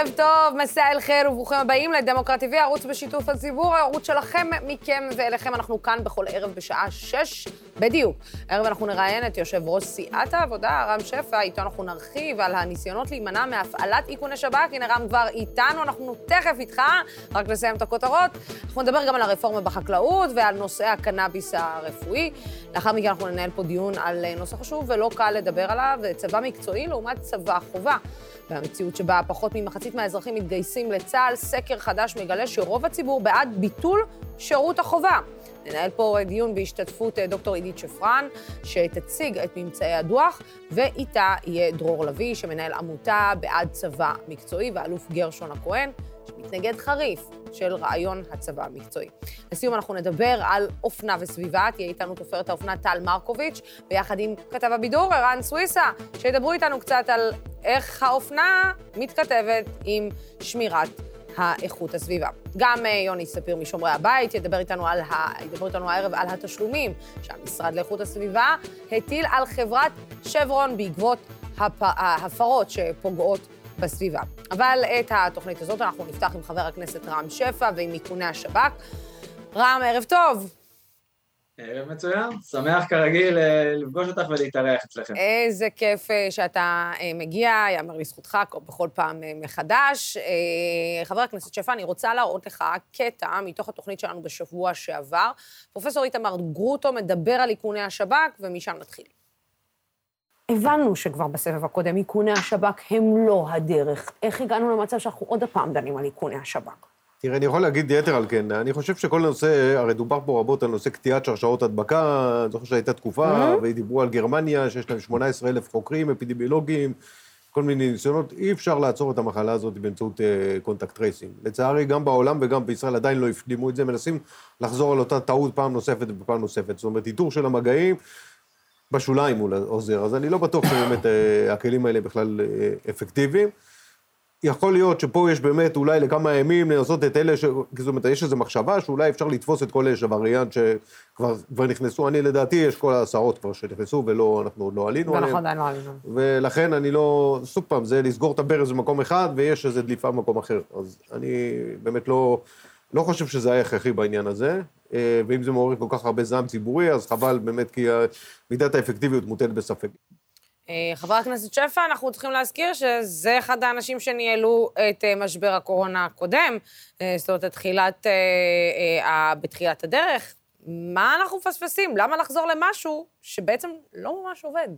ערב טוב, מסע אל חיל וברוכים הבאים לדמוקרט TV, ערוץ בשיתוף הציבור, הערוץ שלכם, מכם ואליכם. אנחנו כאן בכל ערב בשעה שש בדיוק. הערב אנחנו נראיין את יושב ראש סיעת העבודה, רם שפע, איתו אנחנו נרחיב על הניסיונות להימנע מהפעלת איכוני שב"כ. הנה רם כבר איתנו, אנחנו תכף איתך, רק נסיים את הכותרות. אנחנו נדבר גם על הרפורמה בחקלאות ועל נושא הקנאביס הרפואי. לאחר מכן אנחנו ננהל פה דיון על נושא חשוב ולא קל לדבר עליו, צבא מקצועי לעומת צבא חובה. והמציאות שבה פחות ממחצית מהאזרחים מתגייסים לצה"ל, סקר חדש מגלה שרוב הציבור בעד ביטול שירות החובה. ננהל פה דיון בהשתתפות אה, דוקטור עידית שפרן, שתציג את ממצאי הדוח, ואיתה יהיה דרור לביא, שמנהל עמותה בעד צבא מקצועי, ואלוף גרשון הכהן, שמתנגד חריף של רעיון הצבא המקצועי. לסיום אנחנו נדבר על אופנה וסביבה, תהיה איתנו תופרת האופנה טל מרקוביץ', ביחד עם כתב הבידור ערן סוויסה, שידברו איתנו קצת על איך האופנה מתכתבת עם שמירת האיכות הסביבה. גם אה, יוני ספיר משומרי הבית ידבר איתנו, על ה... ידבר איתנו הערב על התשלומים שהמשרד לאיכות הסביבה הטיל על חברת שברון בעקבות הפ... ההפרות שפוגעות בסביבה. אבל את התוכנית הזאת אנחנו נפתח עם חבר הכנסת רם שפע ועם איכוני השב"כ. רם, ערב טוב. ערב מצוין, שמח כרגיל אה, לפגוש אותך ולהתארח אצלכם. איזה כיף אה, שאתה אה, מגיע, יאמר לזכותך בכל פעם מחדש. חבר הכנסת שפע, אני רוצה להראות לך קטע מתוך התוכנית שלנו בשבוע שעבר. פרופסור איתמר גרוטו מדבר על איכוני השב"כ, ומשם נתחיל. הבנו שכבר בסבב הקודם איכוני השב"כ הם לא הדרך. איך הגענו למצב שאנחנו עוד הפעם דנים על איכוני השב"כ? תראה, אני יכול להגיד יתר על כן. אני חושב שכל הנושא, הרי דובר פה רבות על נושא קטיעת שרשרות הדבקה, אני זוכר שהייתה תקופה, mm-hmm. ודיברו על גרמניה, שיש להם 18,000 חוקרים אפידמיולוגיים, כל מיני ניסיונות, אי אפשר לעצור את המחלה הזאת באמצעות contact uh, tracing. לצערי, גם בעולם וגם בישראל עדיין לא הפנימו את זה, מנסים לחזור על אותה טעות פעם נוספת ופעם נוספת. זאת אומרת, איתור של המגעים, בשוליים הוא עוזר, אז אני לא בטוח שבאמת uh, הכלים האלה בכלל uh, אפקטיביים. יכול להיות שפה יש באמת אולי לכמה ימים לנסות את אלה, ש... זאת אומרת, יש איזו מחשבה שאולי אפשר לתפוס את כל אלה שהווריאנט שכבר נכנסו, אני לדעתי יש כל העשרות כבר שנכנסו ולא, אנחנו עוד לא עלינו עליהם. ואנחנו עדיין לא עלינו. ולכן אני לא, סוג פעם, זה לסגור את הברז במקום אחד ויש איזו דליפה במקום אחר. אז אני באמת לא, לא חושב שזה היה הכרחי בעניין הזה, אה, ואם זה מעורר כל כך הרבה זעם ציבורי, אז חבל באמת, כי מידת האפקטיביות מוטלת בספק. אה, חבר הכנסת שפע, אנחנו צריכים להזכיר שזה אחד האנשים שניהלו את אה, משבר הקורונה הקודם, אה, זאת אומרת, תחילת, בתחילת הדרך. מה אנחנו מפספסים? למה לחזור למשהו שבעצם לא ממש עובד?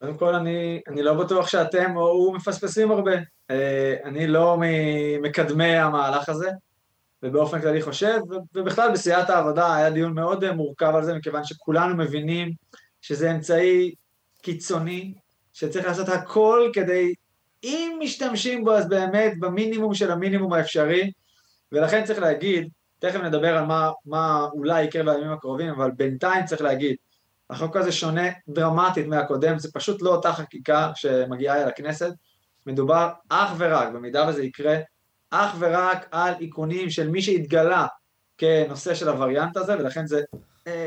קודם כל, אני, אני לא בטוח שאתם או הוא מפספסים הרבה. אני לא ממקדמי המהלך הזה, ובאופן כללי חושב, ובכלל בסיעת העבודה היה דיון מאוד מורכב על זה, מכיוון שכולנו מבינים שזה אמצעי קיצוני, שצריך לעשות הכל כדי, אם משתמשים בו אז באמת במינימום של המינימום האפשרי, ולכן צריך להגיד, תכף נדבר על מה, מה אולי יקרה בימים הקרובים, אבל בינתיים צריך להגיד, החוק הזה שונה דרמטית מהקודם, זה פשוט לא אותה חקיקה שמגיעה אל הכנסת, מדובר אך ורק, במידה וזה יקרה, אך ורק על איכונים של מי שהתגלה כנושא של הווריאנט הזה, ולכן זה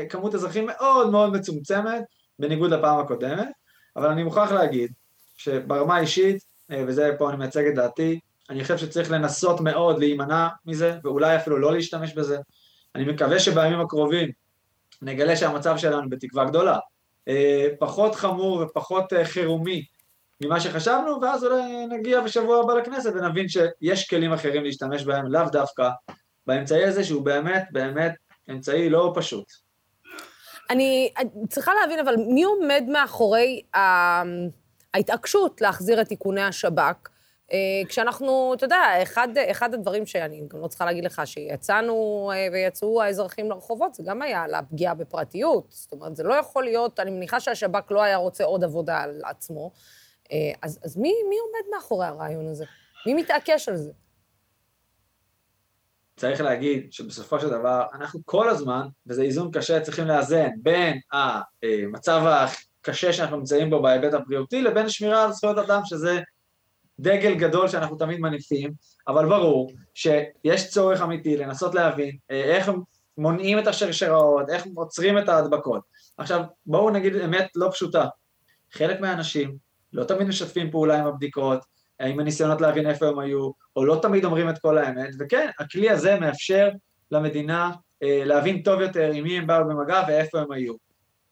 כמות אזרחים מאוד מאוד מצומצמת, בניגוד לפעם הקודמת, אבל אני מוכרח להגיד שברמה האישית, אה, וזה פה אני מייצג את דעתי, אני חושב שצריך לנסות מאוד להימנע מזה, ואולי אפילו לא להשתמש בזה. אני מקווה שבימים הקרובים נגלה שהמצב שלנו בתקווה גדולה, אה, פחות חמור ופחות חירומי ממה שחשבנו, ואז אולי נגיע בשבוע הבא לכנסת ונבין שיש כלים אחרים להשתמש בהם, לאו דווקא באמצעי הזה שהוא באמת באמת אמצעי לא פשוט. אני צריכה להבין, אבל מי עומד מאחורי ההתעקשות להחזיר את איכוני השב"כ? אה, כשאנחנו, אתה יודע, אחד, אחד הדברים שאני גם לא צריכה להגיד לך, שיצאנו אה, ויצאו האזרחים לרחובות, זה גם היה על הפגיעה בפרטיות. זאת אומרת, זה לא יכול להיות, אני מניחה שהשב"כ לא היה רוצה עוד עבודה על עצמו. אה, אז, אז מי, מי עומד מאחורי הרעיון הזה? מי מתעקש על זה? צריך להגיד שבסופו של דבר אנחנו כל הזמן, וזה איזון קשה, צריכים לאזן בין המצב הקשה שאנחנו נמצאים בו בהיבט הבריאותי לבין שמירה על זכויות אדם, שזה דגל גדול שאנחנו תמיד מניפים, אבל ברור שיש צורך אמיתי לנסות להבין אה, איך מונעים את השרשראות, איך עוצרים את ההדבקות. עכשיו, בואו נגיד אמת לא פשוטה, חלק מהאנשים לא תמיד משתפים פעולה עם הבדיקות, עם הניסיונות להבין איפה הם היו, או לא תמיד אומרים את כל האמת, וכן, הכלי הזה מאפשר למדינה אה, להבין טוב יותר עם מי הם באו במגע ואיפה הם היו.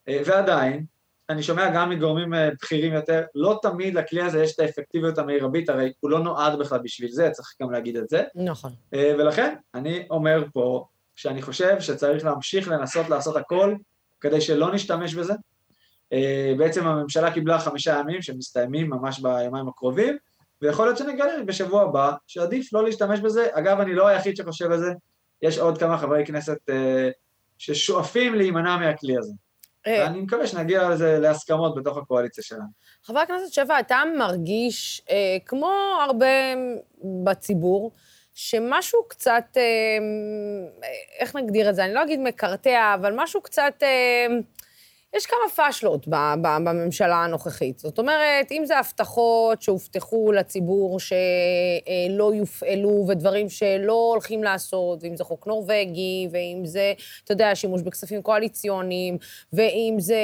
אה, ועדיין, אני שומע גם מגורמים אה, בכירים יותר, לא תמיד לכלי הזה יש את האפקטיביות המרבית, הרי הוא לא נועד בכלל בשביל זה, צריך גם להגיד את זה. נכון. ולכן, אני אומר פה שאני חושב שצריך להמשיך לנסות לעשות הכל כדי שלא נשתמש בזה. בעצם הממשלה קיבלה חמישה ימים שמסתיימים ממש ביומיים הקרובים, ויכול להיות שנגלה בשבוע הבא שעדיף לא להשתמש בזה. אגב, אני לא היחיד שחושב על זה, יש עוד כמה חברי כנסת אה, ששואפים להימנע מהכלי הזה. אה. ואני מקווה שנגיע לזה להסכמות בתוך הקואליציה שלנו. חבר הכנסת שבע, אתה מרגיש, אה, כמו הרבה בציבור, שמשהו קצת, אה, איך נגדיר את זה? אני לא אגיד מקרטע, אבל משהו קצת... אה, יש כמה פאשלות בממשלה הנוכחית. זאת אומרת, אם זה הבטחות שהובטחו לציבור שלא יופעלו ודברים שלא הולכים לעשות, ואם זה חוק נורבגי, ואם זה, אתה יודע, שימוש בכספים קואליציוניים, ואם זה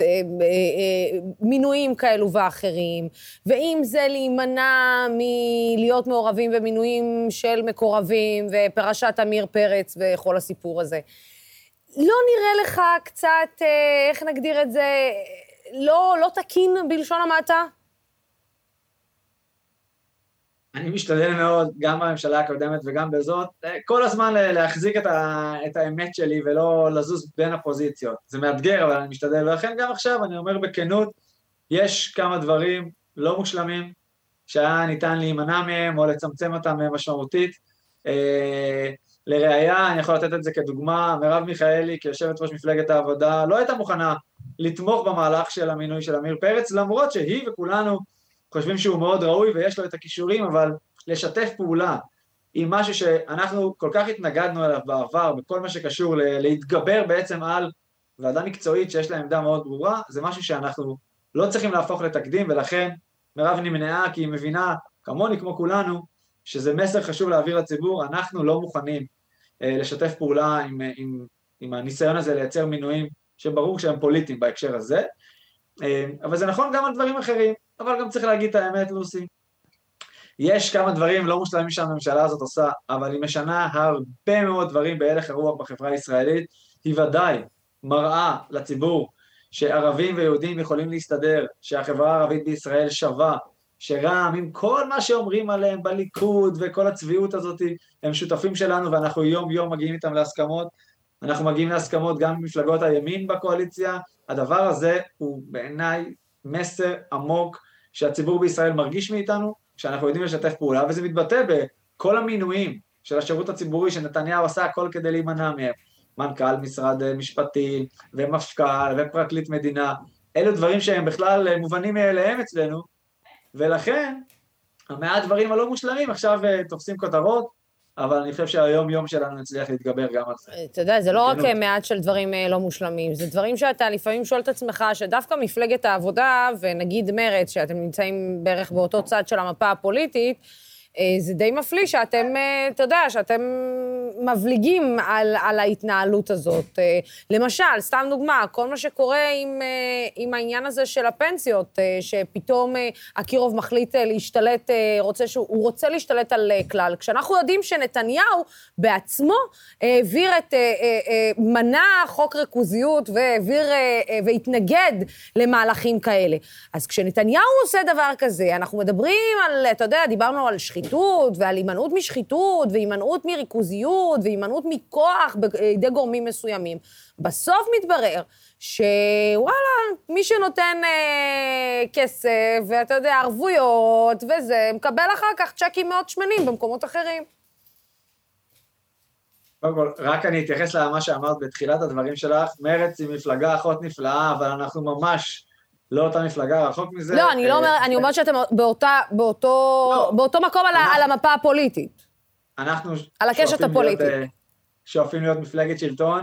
אה, אה, אה, מינויים כאלו ואחרים, ואם זה להימנע מלהיות מעורבים במינויים של מקורבים, ופרשת עמיר פרץ וכל הסיפור הזה. לא נראה לך קצת, אה, איך נגדיר את זה, לא, לא תקין בלשון המעטה? אני משתדל מאוד, גם בממשלה הקודמת וגם בזאת, אה, כל הזמן להחזיק את, ה, את האמת שלי ולא לזוז בין הפוזיציות. זה מאתגר, אבל אני משתדל, ולכן גם עכשיו אני אומר בכנות, יש כמה דברים לא מושלמים, שהיה ניתן להימנע מהם או לצמצם אותם משמעותית. לראיה, אני יכול לתת את זה כדוגמה, מרב מיכאלי כיושבת ראש מפלגת העבודה לא הייתה מוכנה לתמוך במהלך של המינוי של עמיר פרץ, למרות שהיא וכולנו חושבים שהוא מאוד ראוי ויש לו את הכישורים, אבל לשתף פעולה עם משהו שאנחנו כל כך התנגדנו אליו בעבר, בכל מה שקשור להתגבר בעצם על ועדה מקצועית שיש לה עמדה מאוד ברורה, זה משהו שאנחנו לא צריכים להפוך לתקדים, ולכן מרב נמנעה כי היא מבינה, כמוני כמו כולנו, שזה מסר חשוב להעביר לציבור, אנחנו לא מוכנים לשתף פעולה עם, אה, עם, עם הניסיון הזה לייצר מינויים שברור שהם פוליטיים בהקשר הזה, אה, אבל זה נכון גם על דברים אחרים, אבל גם צריך להגיד את האמת, לוסי. יש כמה דברים לא מושלמים שהממשלה הזאת עושה, אבל היא משנה הרבה מאוד דברים בהלך הרוח בחברה הישראלית, היא ודאי מראה לציבור שערבים ויהודים יכולים להסתדר, שהחברה הערבית בישראל שווה, שרע"מ, עם כל מה שאומרים עליהם בליכוד וכל הצביעות הזאת, הם שותפים שלנו ואנחנו יום יום מגיעים איתם להסכמות. אנחנו מגיעים להסכמות גם עם מפלגות הימין בקואליציה. הדבר הזה הוא בעיניי מסר עמוק שהציבור בישראל מרגיש מאיתנו, שאנחנו יודעים לשתף פעולה, וזה מתבטא בכל המינויים של השירות הציבורי שנתניהו עשה הכל כדי להימנע מהם. מנכ"ל משרד משפטים, ומפכ"ל, ופרקליט מדינה. אלו דברים שהם בכלל מובנים מאליהם אצלנו, ולכן, המעט דברים הלא מושלמים עכשיו אה, תופסים כותרות, אבל אני חושב שהיום-יום שלנו נצליח להתגבר גם על זה. אתה יודע, זה לא רק מעט של דברים אה, לא מושלמים, זה דברים שאתה לפעמים שואל את עצמך, שדווקא מפלגת העבודה, ונגיד מרצ, שאתם נמצאים בערך באותו צד של המפה הפוליטית, אה, זה די מפליא שאתם, אתה יודע, שאתם מבליגים על, על ההתנהלות הזאת. אה, למשל, סתם דוגמה, כל מה שקורה עם, אה, עם העניין הזה של הפנסיות, אה, שפתאום אקירוב מחליט להשתלט, רוצה שהוא, הוא רוצה להשתלט על כלל, כשאנחנו יודעים שנתניהו בעצמו העביר את, מנע חוק ריכוזיות והעביר, והתנגד למהלכים כאלה. אז כשנתניהו עושה דבר כזה, אנחנו מדברים על, אתה יודע, דיברנו על שחיתות ועל הימנעות משחיתות והימנעות מריכוזיות, הימנעות והימנעות מכוח בידי גורמים מסוימים. בסוף מתברר שוואלה, מי שנותן אה, כסף, ואתה יודע, ערבויות וזה, מקבל אחר כך צ'קים מאוד שמנים במקומות אחרים. קודם כל, רק אני אתייחס למה שאמרת בתחילת הדברים שלך, מרצ היא מפלגה אחות נפלאה, אבל אנחנו ממש לא אותה מפלגה, רחוק מזה. לא, אני לא אומרת, אני אומרת שאתם באותה, באותו, לא. באותו מקום על המפה הפוליטית. אנחנו על הקשת הפוליטית. להיות, שואפים להיות מפלגת שלטון,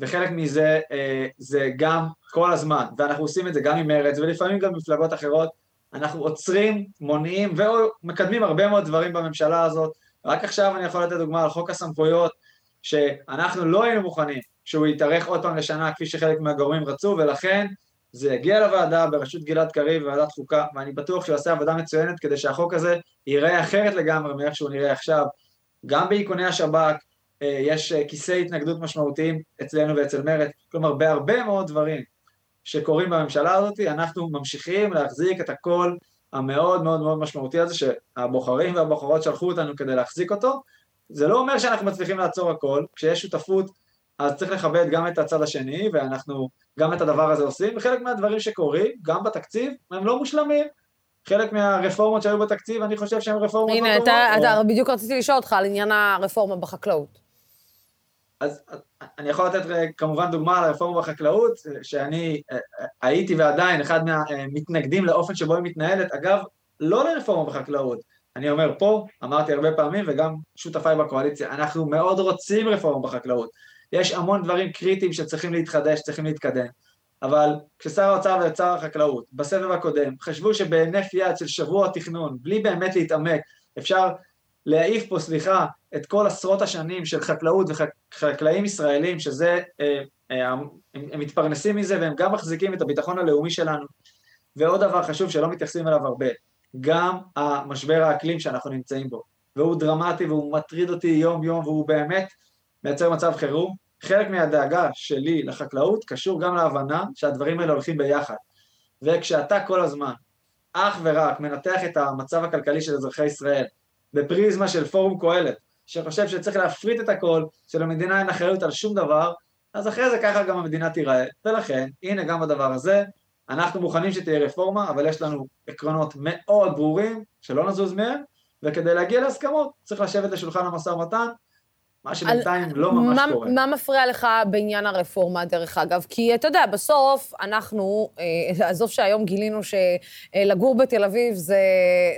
וחלק מזה אה, זה גם כל הזמן, ואנחנו עושים את זה גם עם מרצ, ולפעמים גם מפלגות אחרות, אנחנו עוצרים, מונעים ומקדמים הרבה מאוד דברים בממשלה הזאת. רק עכשיו אני יכול לתת דוגמה על חוק הסמכויות, שאנחנו לא היינו מוכנים שהוא יתארך עוד פעם לשנה כפי שחלק מהגורמים רצו, ולכן זה יגיע לוועדה בראשות גלעד קריב וועדת חוקה, ואני בטוח שהוא יעשה עבודה מצוינת כדי שהחוק הזה ייראה אחרת לגמרי מאיך שהוא נראה עכשיו. גם באיכוני השב"כ אה, יש אה, כיסי התנגדות משמעותיים אצלנו ואצל מרצ, כלומר בהרבה מאוד דברים שקורים בממשלה הזאת, אנחנו ממשיכים להחזיק את הקול המאוד מאוד מאוד משמעותי הזה, שהבוחרים והבוחרות שלחו אותנו כדי להחזיק אותו. זה לא אומר שאנחנו מצליחים לעצור הכל, כשיש שותפות אז צריך לכבד גם את הצד השני, ואנחנו גם את הדבר הזה עושים, וחלק מהדברים שקורים, גם בתקציב, הם לא מושלמים. חלק מהרפורמות שהיו בתקציב, אני חושב שהן רפורמות הנה, לא טובות. הנה, או... בדיוק רציתי לשאול אותך על עניין הרפורמה בחקלאות. אז אני יכול לתת כמובן דוגמה על הרפורמה בחקלאות, שאני אה, אה, הייתי ועדיין אחד מהמתנגדים לאופן שבו היא מתנהלת. אגב, לא לרפורמה בחקלאות. אני אומר פה, אמרתי הרבה פעמים, וגם שותפיי בקואליציה, אנחנו מאוד רוצים רפורמה בחקלאות. יש המון דברים קריטיים שצריכים להתחדש, צריכים להתקדם. אבל כששר האוצר ושר החקלאות בסבב הקודם חשבו שבהינף יד של שבוע תכנון, בלי באמת להתעמק, אפשר להעיף פה, סליחה, את כל עשרות השנים של חקלאות וחקלאים ישראלים, שזה, אה, אה, הם, הם מתפרנסים מזה והם גם מחזיקים את הביטחון הלאומי שלנו. ועוד דבר חשוב שלא מתייחסים אליו הרבה, גם המשבר האקלים שאנחנו נמצאים בו, והוא דרמטי והוא מטריד אותי יום-יום והוא באמת מייצר מצב חירום, חלק מהדאגה שלי לחקלאות קשור גם להבנה שהדברים האלה הולכים ביחד. וכשאתה כל הזמן אך ורק מנתח את המצב הכלכלי של אזרחי ישראל בפריזמה של פורום קהלת, שחושב שצריך להפריט את הכל, שלמדינה אין אחריות על שום דבר, אז אחרי זה ככה גם המדינה תיראה. ולכן, הנה גם בדבר הזה, אנחנו מוכנים שתהיה רפורמה, אבל יש לנו עקרונות מאוד ברורים, שלא נזוז מהם, וכדי להגיע להסכמות צריך לשבת לשולחן המשא ומתן מה שבינתיים. לא ממש מה, קורה. מה מפריע לך בעניין הרפורמה, דרך אגב? כי אתה יודע, בסוף אנחנו, אה, עזוב שהיום גילינו שלגור בתל אביב זה,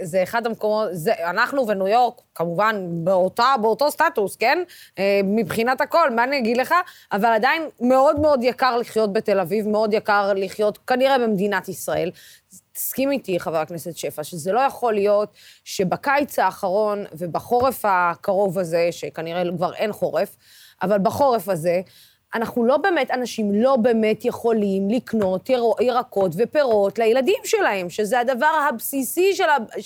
זה אחד המקומות, זה, אנחנו וניו יורק, כמובן, באותה, באותו סטטוס, כן? אה, מבחינת הכל, מה אני אגיד לך? אבל עדיין מאוד מאוד יקר לחיות בתל אביב, מאוד יקר לחיות כנראה במדינת ישראל. תסכים איתי, חבר הכנסת שפע, שזה לא יכול להיות שבקיץ האחרון ובחורף הקרוב הזה, שכנראה כבר אין חורף, אבל בחורף הזה, אנחנו לא באמת, אנשים לא באמת יכולים לקנות ירקות ופירות לילדים שלהם, שזה הדבר הבסיסי של,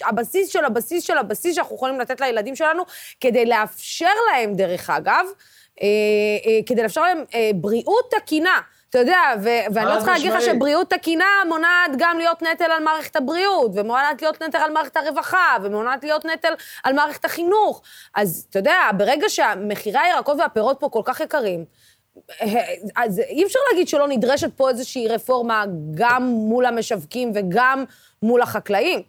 הבסיס של הבסיס של הבסיס שאנחנו יכולים לתת לילדים שלנו, כדי לאפשר להם, דרך אגב, אה, אה, כדי לאפשר להם אה, בריאות תקינה. אתה יודע, ו- ואני לא צריכה להגיד לך שבריאות תקינה מונעת גם להיות נטל על מערכת הבריאות, ומונעת להיות נטל על מערכת הרווחה, ומונעת להיות נטל על מערכת החינוך. אז אתה יודע, ברגע שהמחירי הירקות והפירות פה כל כך יקרים, אז אי אפשר להגיד שלא נדרשת פה איזושהי רפורמה גם מול המשווקים וגם מול החקלאים.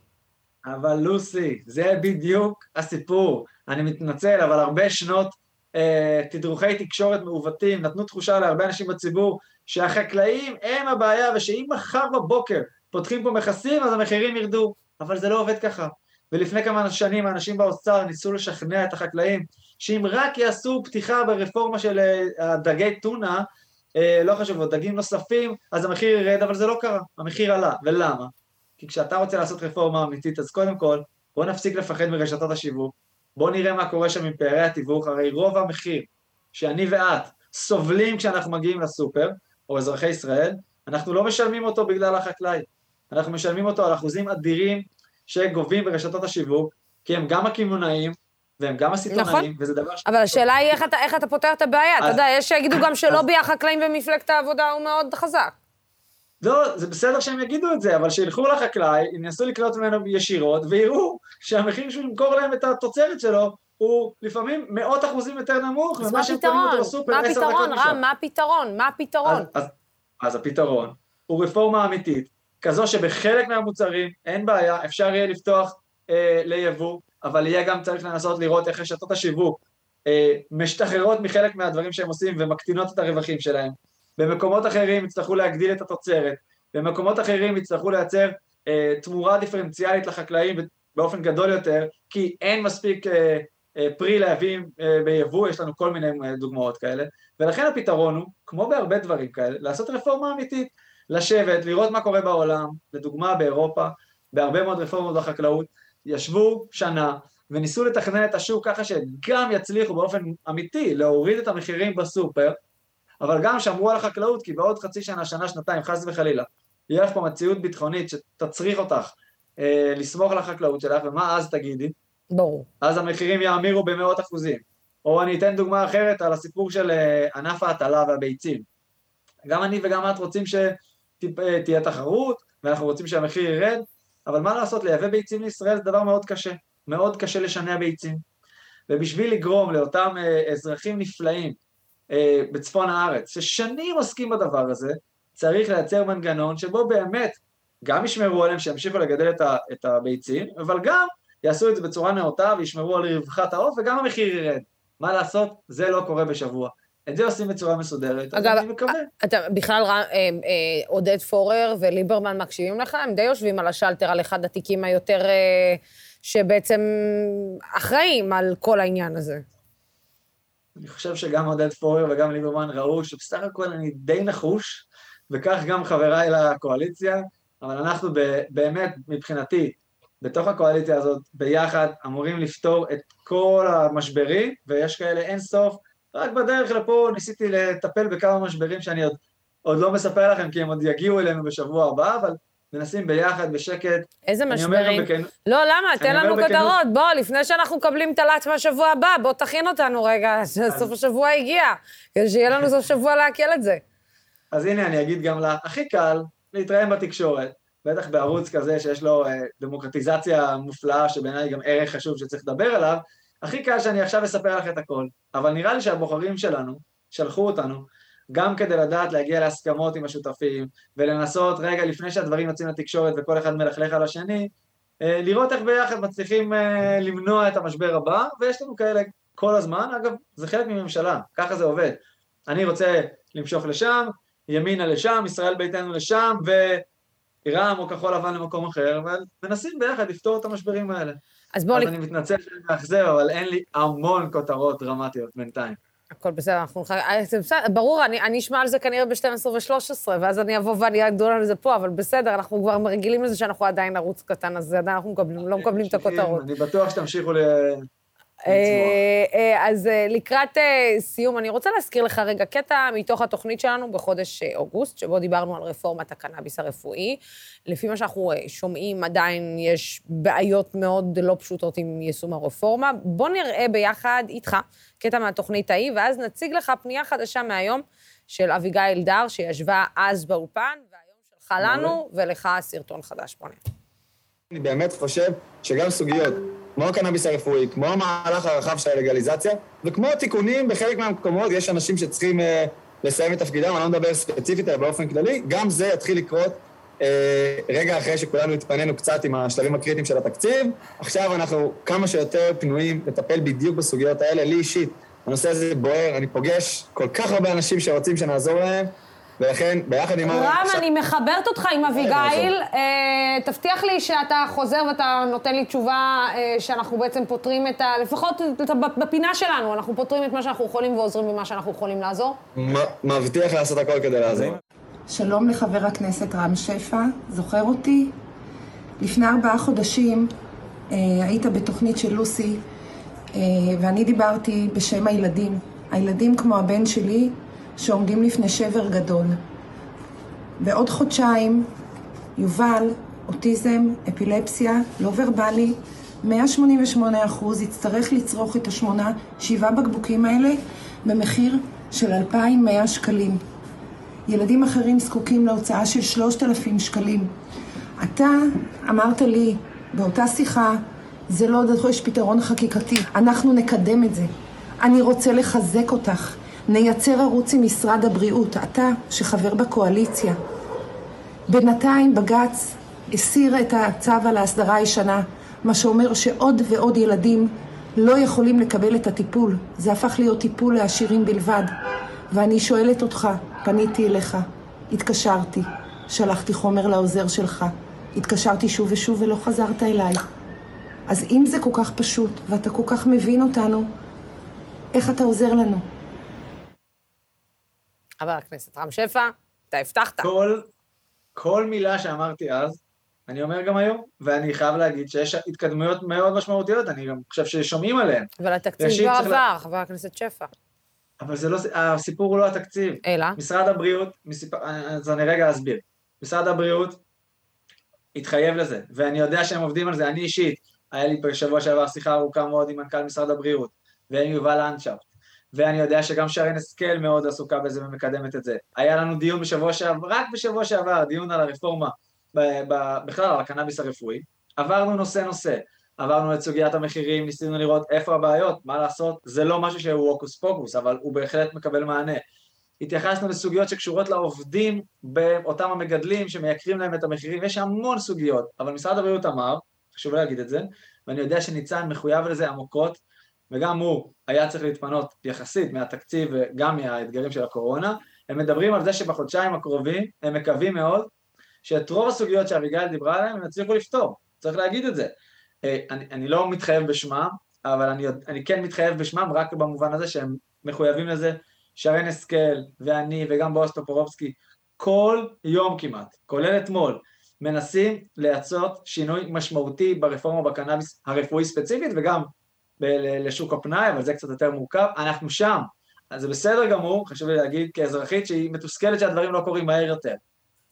אבל לוסי, זה בדיוק הסיפור. אני מתנצל, אבל הרבה שנות אה, תדרוכי תקשורת מעוותים נתנו תחושה להרבה אנשים בציבור שהחקלאים הם הבעיה, ושאם מחר בבוקר פותחים פה מכסים, אז המחירים ירדו. אבל זה לא עובד ככה. ולפני כמה שנים האנשים באוצר ניסו לשכנע את החקלאים שאם רק יעשו פתיחה ברפורמה של אה, דגי טונה, אה, לא חשוב, דגים נוספים, אז המחיר ירד, אבל זה לא קרה, המחיר עלה. ולמה? כי כשאתה רוצה לעשות רפורמה אמיתית, אז קודם כל, בוא נפסיק לפחד מרשתות השיווק, בוא נראה מה קורה שם עם פערי התיווך, הרי רוב המחיר שאני ואת סובלים כשאנחנו מגיעים לסופר, או אזרחי ישראל, אנחנו לא משלמים אותו בגלל החקלאי, אנחנו משלמים אותו על אחוזים אדירים שגובים ברשתות השיווק, כי הם גם הקמעונאים, והם גם הסיטונאים, נכון. וזה דבר ש... אבל השאלה היא איך אתה, איך אתה פותר את הבעיה. אז, אתה יודע, יש שיגידו גם שלובי החקלאים במפלגת העבודה הוא מאוד חזק. לא, זה בסדר שהם יגידו את זה, אבל שילכו לחקלאי, ינסו לקנות ממנו ישירות, ויראו שהמחיר שהוא ימכור להם את התוצרת שלו הוא לפעמים מאות אחוזים יותר נמוך ממה שהם קונים אותו בסופר עשר דקות משם. מה הפתרון, רם? מה הפתרון? מה הפתרון? אז, אז, אז הפתרון הוא רפורמה אמיתית, כזו שבחלק מהמוצרים אין בעיה, אפשר יהיה לפתוח אה, ליבוא, אבל יהיה גם צריך לנסות לראות איך רשתות השיווק אה, משתחררות מחלק מהדברים שהם עושים ומקטינות את הרווחים שלהם. במקומות אחרים יצטרכו להגדיל את התוצרת, במקומות אחרים יצטרכו לייצר אה, תמורה דיפרנציאלית לחקלאים באופן גדול יותר, כי אין מספיק אה, אה, פרי להביא אה, ביבוא, יש לנו כל מיני אה, דוגמאות כאלה, ולכן הפתרון הוא, כמו בהרבה דברים כאלה, לעשות רפורמה אמיתית, לשבת, לראות מה קורה בעולם, לדוגמה באירופה, בהרבה מאוד רפורמות בחקלאות, ישבו שנה וניסו לתכנן את השוק ככה שגם יצליחו באופן אמיתי להוריד את המחירים בסופר, אבל גם שמרו על החקלאות, כי בעוד חצי שנה, שנה, שנתיים, חס וחלילה, יהיה לך פה מציאות ביטחונית שתצריך אותך אה, לסמוך על החקלאות שלך, ומה אז תגידי? ברור. אז המחירים יאמירו במאות אחוזים. או אני אתן דוגמה אחרת על הסיפור של אה, ענף ההטלה והביצים. גם אני וגם את רוצים שתהיה אה, תחרות, ואנחנו רוצים שהמחיר ירד, אבל מה לעשות, לייבא ביצים לישראל זה דבר מאוד קשה. מאוד קשה לשנע ביצים. ובשביל לגרום לאותם אה, אזרחים נפלאים בצפון הארץ, ששנים עוסקים בדבר הזה, צריך לייצר מנגנון שבו באמת גם ישמרו עליהם שימשיכו לגדל את הביצים, אבל גם יעשו את זה בצורה נאותה וישמרו על רווחת העוף וגם המחיר ירד. מה לעשות? זה לא קורה בשבוע. את זה עושים בצורה מסודרת, אגב, אני מקווה. אתה בכלל, אה, אה, עודד פורר וליברמן מקשיבים לך? הם די יושבים על השלטר על אחד התיקים היותר... אה, שבעצם אחראים על כל העניין הזה. אני חושב שגם עודד פורר וגם ליברמן ראו שבסך הכל אני די נחוש, וכך גם חבריי לקואליציה, אבל אנחנו באמת, מבחינתי, בתוך הקואליציה הזאת, ביחד, אמורים לפתור את כל המשברים, ויש כאלה אין סוף. רק בדרך לפה ניסיתי לטפל בכמה משברים שאני עוד, עוד לא מספר לכם, כי הם עוד יגיעו אלינו בשבוע הבא, אבל מנסים ביחד, בשקט. איזה משברים? בכן... לא, למה? תן לנו בכנות... כותרות. בוא, לפני שאנחנו מקבלים את הלאט מהשבוע הבא, בוא תכין אותנו רגע, סוף השבוע הגיע, כדי שיהיה לנו סוף שבוע לעכל את זה. אז הנה, אני אגיד גם לה, הכי קל להתראיין בתקשורת, בטח בערוץ כזה שיש לו אה, דמוקרטיזציה מופלאה, שבעיניי גם ערך חשוב שצריך לדבר עליו, הכי קל שאני עכשיו אספר לך את הכל. אבל נראה לי שהבוחרים שלנו, שלחו אותנו, גם כדי לדעת להגיע להסכמות עם השותפים, ולנסות רגע לפני שהדברים יוצאים לתקשורת וכל אחד מלכלך על השני, אה, לראות איך ביחד מצליחים אה, למנוע את המשבר הבא, ויש לנו כאלה כל הזמן, אגב, זה חלק מממשלה, ככה זה עובד. אני רוצה למשוך לשם, ימינה לשם, ישראל ביתנו לשם, ורע"מ או כחול לבן למקום אחר, ומנסים ביחד לפתור את המשברים האלה. אז בואו... אז אני מתנצל שאני מאכזב, אבל אין לי המון כותרות דרמטיות בינתיים. הכל בסדר, אנחנו... אה, זה בסדר, ברור, אני, אני אשמע על זה כנראה ב-12 ו-13, ואז אני אבוא ואני אדון על זה פה, אבל בסדר, אנחנו כבר רגילים לזה שאנחנו עדיין ערוץ קטן, אז עדיין אנחנו מקבלים, לא מקבלים את הכותרות. אני בטוח שתמשיכו ל... אה, אה, אז לקראת סיום, אני רוצה להזכיר לך רגע קטע מתוך התוכנית שלנו בחודש אוגוסט, שבו דיברנו על רפורמת הקנאביס הרפואי. לפי מה שאנחנו שומעים, עדיין יש בעיות מאוד לא פשוטות עם יישום הרפורמה. בוא נראה ביחד איתך קטע מהתוכנית ההיא, ואז נציג לך פנייה חדשה מהיום של אביגיל דר, שישבה אז באולפן, והיום שלחה לנו, ולך סרטון חדש. בוא נראה. אני באמת חושב שגם סוגיות כמו הקנאביס הרפואי, כמו המהלך הרחב של הלגליזציה, וכמו תיקונים בחלק מהמקומות, יש אנשים שצריכים uh, לסיים את תפקידם, אני לא מדבר ספציפית, אלא באופן כללי, גם זה יתחיל לקרות uh, רגע אחרי שכולנו התפנינו קצת עם השלבים הקריטיים של התקציב. עכשיו אנחנו כמה שיותר פנויים לטפל בדיוק בסוגיות האלה. לי אישית, הנושא הזה בוער, אני פוגש כל כך הרבה אנשים שרוצים שנעזור להם, ולכן, ביחד עם... רם, אני מחברת אותך עם אביגיל. אה, תבטיח לי שאתה חוזר ואתה נותן לי תשובה אה, שאנחנו בעצם פותרים את ה... לפחות בפינה שלנו, אנחנו פותרים את מה שאנחנו יכולים ועוזרים במה שאנחנו יכולים לעזור. מבטיח לעשות הכל כדי לעזור. שלום לחבר הכנסת רם שפע, זוכר אותי? לפני ארבעה חודשים אה, היית בתוכנית של לוסי, ואני דיברתי בשם הילדים. הילדים כמו הבן שלי, שעומדים לפני שבר גדול. בעוד חודשיים, יובל, אוטיזם, אפילפסיה, לא ורבלי, 188 אחוז, יצטרך לצרוך את השמונה, שבעה בקבוקים האלה במחיר של 2,100 שקלים. ילדים אחרים זקוקים להוצאה של 3,000 שקלים. אתה אמרת לי באותה שיחה, זה לא דורש פתרון חקיקתי, אנחנו נקדם את זה. אני רוצה לחזק אותך. נייצר ערוץ עם משרד הבריאות, אתה שחבר בקואליציה. בינתיים בג"ץ הסיר את הצו על ההסדרה הישנה, מה שאומר שעוד ועוד ילדים לא יכולים לקבל את הטיפול. זה הפך להיות טיפול לעשירים בלבד. ואני שואלת אותך, פניתי אליך, התקשרתי, שלחתי חומר לעוזר שלך, התקשרתי שוב ושוב ולא חזרת אליי. אז אם זה כל כך פשוט ואתה כל כך מבין אותנו, איך אתה עוזר לנו? חבר הכנסת רם שפע, אתה הבטחת. כל, כל מילה שאמרתי אז, אני אומר גם היום, ואני חייב להגיד שיש התקדמויות מאוד משמעותיות, אני גם חושב ששומעים עליהן. אבל התקציב כבר עבר, לה... חבר הכנסת שפע. אבל זה לא, הסיפור הוא לא התקציב. אלא? משרד הבריאות, מסיפ... אז אני רגע אסביר. משרד הבריאות התחייב לזה, ואני יודע שהם עובדים על זה, אני אישית, היה לי בשבוע שעבר שיחה ארוכה מאוד עם מנכ"ל משרד הבריאות, ועם יובל אנשאפט, ואני יודע שגם שרן השכל מאוד עסוקה בזה ומקדמת את זה. היה לנו דיון בשבוע שעבר, רק בשבוע שעבר, דיון על הרפורמה, בכלל על הקנאביס הרפואי, עברנו נושא נושא, עברנו את סוגיית המחירים, ניסינו לראות איפה הבעיות, מה לעשות, זה לא משהו שהוא הוקוס פוקוס, אבל הוא בהחלט מקבל מענה. התייחסנו לסוגיות שקשורות לעובדים באותם המגדלים שמייקרים להם את המחירים, יש המון סוגיות, אבל משרד הבריאות אמר, חשוב להגיד את זה, ואני יודע שניצן מחויב לזה עמוקות, וגם הוא היה צריך להתפנות יחסית מהתקציב וגם מהאתגרים של הקורונה, הם מדברים על זה שבחודשיים הקרובים הם מקווים מאוד שאת רוב הסוגיות שאביגיל דיברה עליהן הם יצליחו לפתור, צריך להגיד את זה. אה, אני, אני לא מתחייב בשמם, אבל אני, אני כן מתחייב בשמם רק במובן הזה שהם מחויבים לזה, שרן השכל ואני וגם בועז טופורובסקי, כל יום כמעט, כולל אתמול, מנסים לייצות שינוי משמעותי ברפורמה בקנאביס הרפואי ספציפית וגם לשוק הפנאי, אבל זה קצת יותר מורכב, אנחנו שם, אז זה בסדר גמור, חשוב לי להגיד כאזרחית שהיא מתוסכלת שהדברים לא קורים מהר יותר,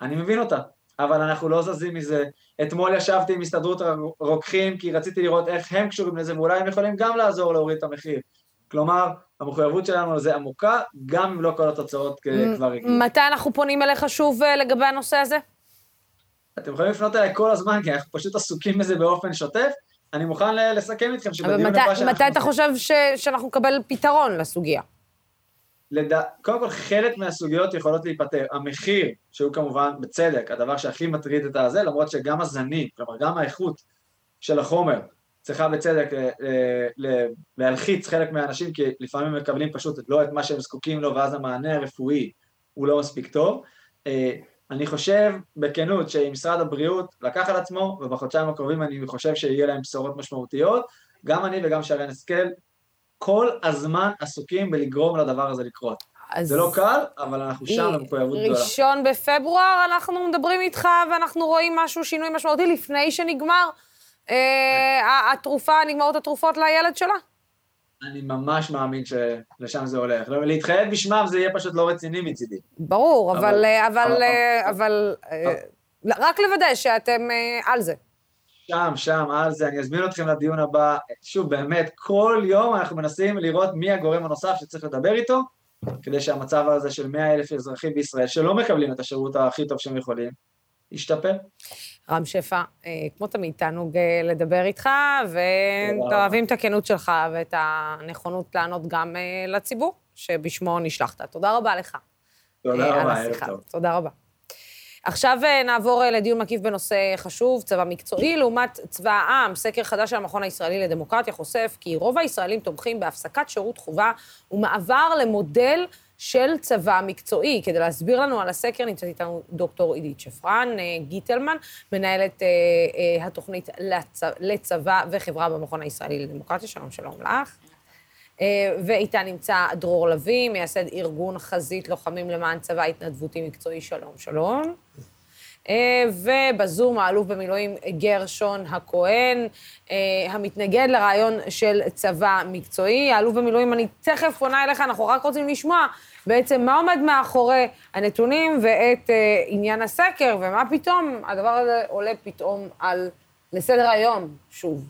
אני מבין אותה, אבל אנחנו לא זזים מזה. אתמול ישבתי עם הסתדרות הרוקחים כי רציתי לראות איך הם קשורים לזה ואולי הם יכולים גם לעזור להוריד את המחיר. כלומר, המחויבות שלנו לזה עמוקה, גם אם לא כל התוצאות כבר הגיעו. מתי אנחנו פונים אליך שוב אה, לגבי הנושא הזה? אתם יכולים לפנות אליי כל הזמן, כי אנחנו פשוט עסוקים בזה באופן שוטף. אני מוכן לסכם איתכם שבדיון הבא שאנחנו... אבל מתי אתה חושב ש... שאנחנו נקבל פתרון לסוגיה? לד... קודם כל, חלק מהסוגיות יכולות להיפתר. המחיר, שהוא כמובן, בצדק, הדבר שהכי מטריד את הזה, למרות שגם הזנים, כלומר, גם האיכות של החומר, צריכה בצדק אה, להלחיץ חלק מהאנשים, כי לפעמים מקבלים פשוט לא את מה שהם זקוקים לו, ואז המענה הרפואי הוא לא מספיק טוב. אני חושב בכנות שאם משרד הבריאות לקח על עצמו, ובחודשיים הקרובים אני חושב שיהיה להם בשורות משמעותיות, גם אני וגם שרן השכל כל הזמן עסוקים בלגרום לדבר הזה לקרות. זה לא קל, אבל אנחנו שם במחויבות גדולה. ראשון בפברואר אנחנו מדברים איתך ואנחנו רואים משהו, שינוי משמעותי, לפני שנגמר אה, התרופה, נגמרות התרופות לילד שלה. אני ממש מאמין שלשם זה הולך. להתחייב בשמם זה יהיה פשוט לא רציני מצידי. ברור, אבל, אבל, אבל, רק לוודא שאתם על זה. שם, שם, על זה, אני אזמין אתכם לדיון הבא. שוב, באמת, כל יום אנחנו מנסים לראות מי הגורם הנוסף שצריך לדבר איתו, כדי שהמצב הזה של 100 אלף אזרחים בישראל, שלא מקבלים את השירות הכי טוב שהם יכולים, ישתפר. רם שפע, אה, כמו תמיד, תענוג אה, לדבר איתך, ואוהבים את הכנות שלך ואת הנכונות לענות גם אה, לציבור, שבשמו נשלחת. תודה רבה לך. תודה רבה, ערב טוב. תודה רבה. עכשיו נעבור לדיון מקיף בנושא חשוב, צבא מקצועי לעומת צבא העם. סקר חדש של המכון הישראלי לדמוקרטיה חושף כי רוב הישראלים תומכים בהפסקת שירות חובה ומעבר למודל של צבא מקצועי. כדי להסביר לנו על הסקר נמצאת איתנו דוקטור עידית שפרן אה, גיטלמן, מנהלת אה, אה, התוכנית לצ... לצבא וחברה במכון הישראלי לדמוקרטיה. שלום, שלום לך. אה, ואיתה נמצא דרור לביא, מייסד ארגון חזית לוחמים למען צבא התנדבותי מקצועי. שלום, שלום. אה, ובזום האלוף במילואים גרשון הכהן, המתנגד לרעיון של צבא מקצועי. האלוף במילואים, אני תכף פונה אליך, אנחנו רק רוצים לשמוע בעצם מה עומד מאחורי הנתונים ואת עניין הסקר, ומה פתאום הדבר הזה עולה פתאום על, לסדר היום, שוב.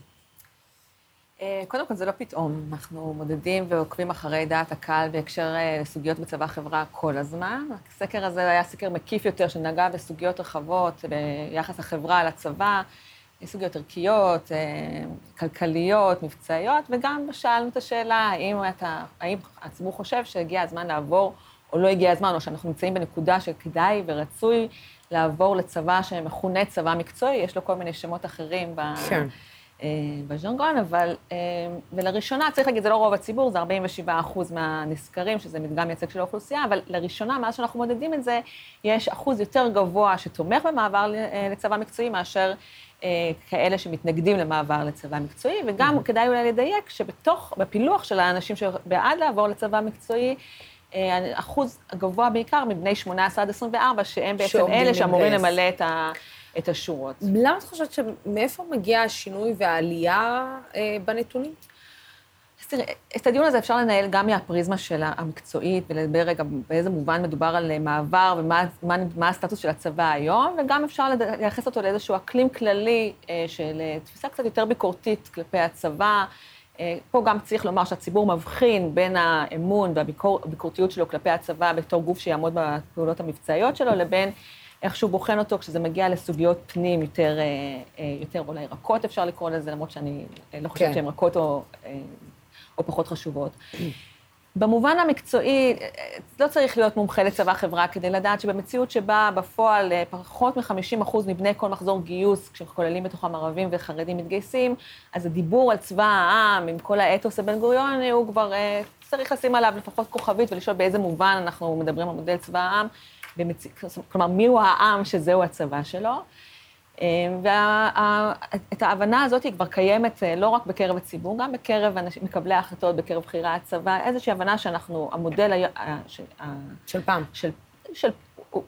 אה, קודם כל, זה לא פתאום. אנחנו מודדים ועוקבים אחרי דעת הקהל בהקשר אה, לסוגיות בצבא החברה כל הזמן. הסקר הזה היה סקר מקיף יותר, שנגע בסוגיות רחבות ביחס החברה לצבא, סוגיות ערכיות, אה, כלכליות, מבצעיות, וגם שאלנו את השאלה, האם, אתה, האם הציבור חושב שהגיע הזמן לעבור, או לא הגיע הזמן, או שאנחנו נמצאים בנקודה שכדאי ורצוי לעבור לצבא שמכונה צבא מקצועי, יש לו כל מיני שמות אחרים. כן. אה, בז'רגון, אבל, אה, ולראשונה, צריך להגיד, זה לא רוב הציבור, זה 47 אחוז מהנסקרים, שזה מדגם מייצג של האוכלוסייה, אבל לראשונה, מאז שאנחנו מודדים את זה, יש אחוז יותר גבוה שתומך במעבר אה, לצבא מקצועי, מאשר כאלה שמתנגדים למעבר לצבא מקצועי, וגם mm-hmm. כדאי אולי לדייק שבתוך, בפילוח של האנשים שבעד לעבור לצבא מקצועי, אחוז גבוה בעיקר מבני 18 עד 24, שהם בעצם אלה שאמורים למלא את ה... את השורות. למה את חושבת שמאיפה מגיע השינוי והעלייה אה, בנתונים? אז תראה, את הדיון הזה אפשר לנהל גם מהפריזמה של המקצועית, ולדבר רגע באיזה מובן מדובר על מעבר ומה מה, מה הסטטוס של הצבא היום, וגם אפשר לייחס אותו לאיזשהו אקלים כללי של תפיסה קצת יותר ביקורתית כלפי הצבא. פה גם צריך לומר שהציבור מבחין בין האמון והביקורתיות שלו כלפי הצבא בתור גוף שיעמוד בפעולות המבצעיות שלו, לבין איך שהוא בוחן אותו כשזה מגיע לסוגיות פנים יותר, יותר אולי רכות, אפשר לקרוא לזה, למרות שאני לא חושבת כן. שהן רכות או, או פחות חשובות. במובן המקצועי, לא צריך להיות מומחה לצבא חברה כדי לדעת שבמציאות שבה בפועל פחות מ-50% מבני כל מחזור גיוס, כשכוללים בתוכם ערבים וחרדים מתגייסים, אז הדיבור על צבא העם, עם כל האתוס הבן גוריוני, הוא כבר צריך לשים עליו לפחות כוכבית ולשאול באיזה מובן אנחנו מדברים על מודל צבא העם, במצ... כלומר, מיהו העם שזהו הצבא שלו. ואת ההבנה הזאת היא כבר קיימת לא רק בקרב הציבור, גם בקרב מקבלי ההחלטות, בקרב בכירי הצבא, איזושהי הבנה שאנחנו, המודל... של, של פעם. של, של, הוא,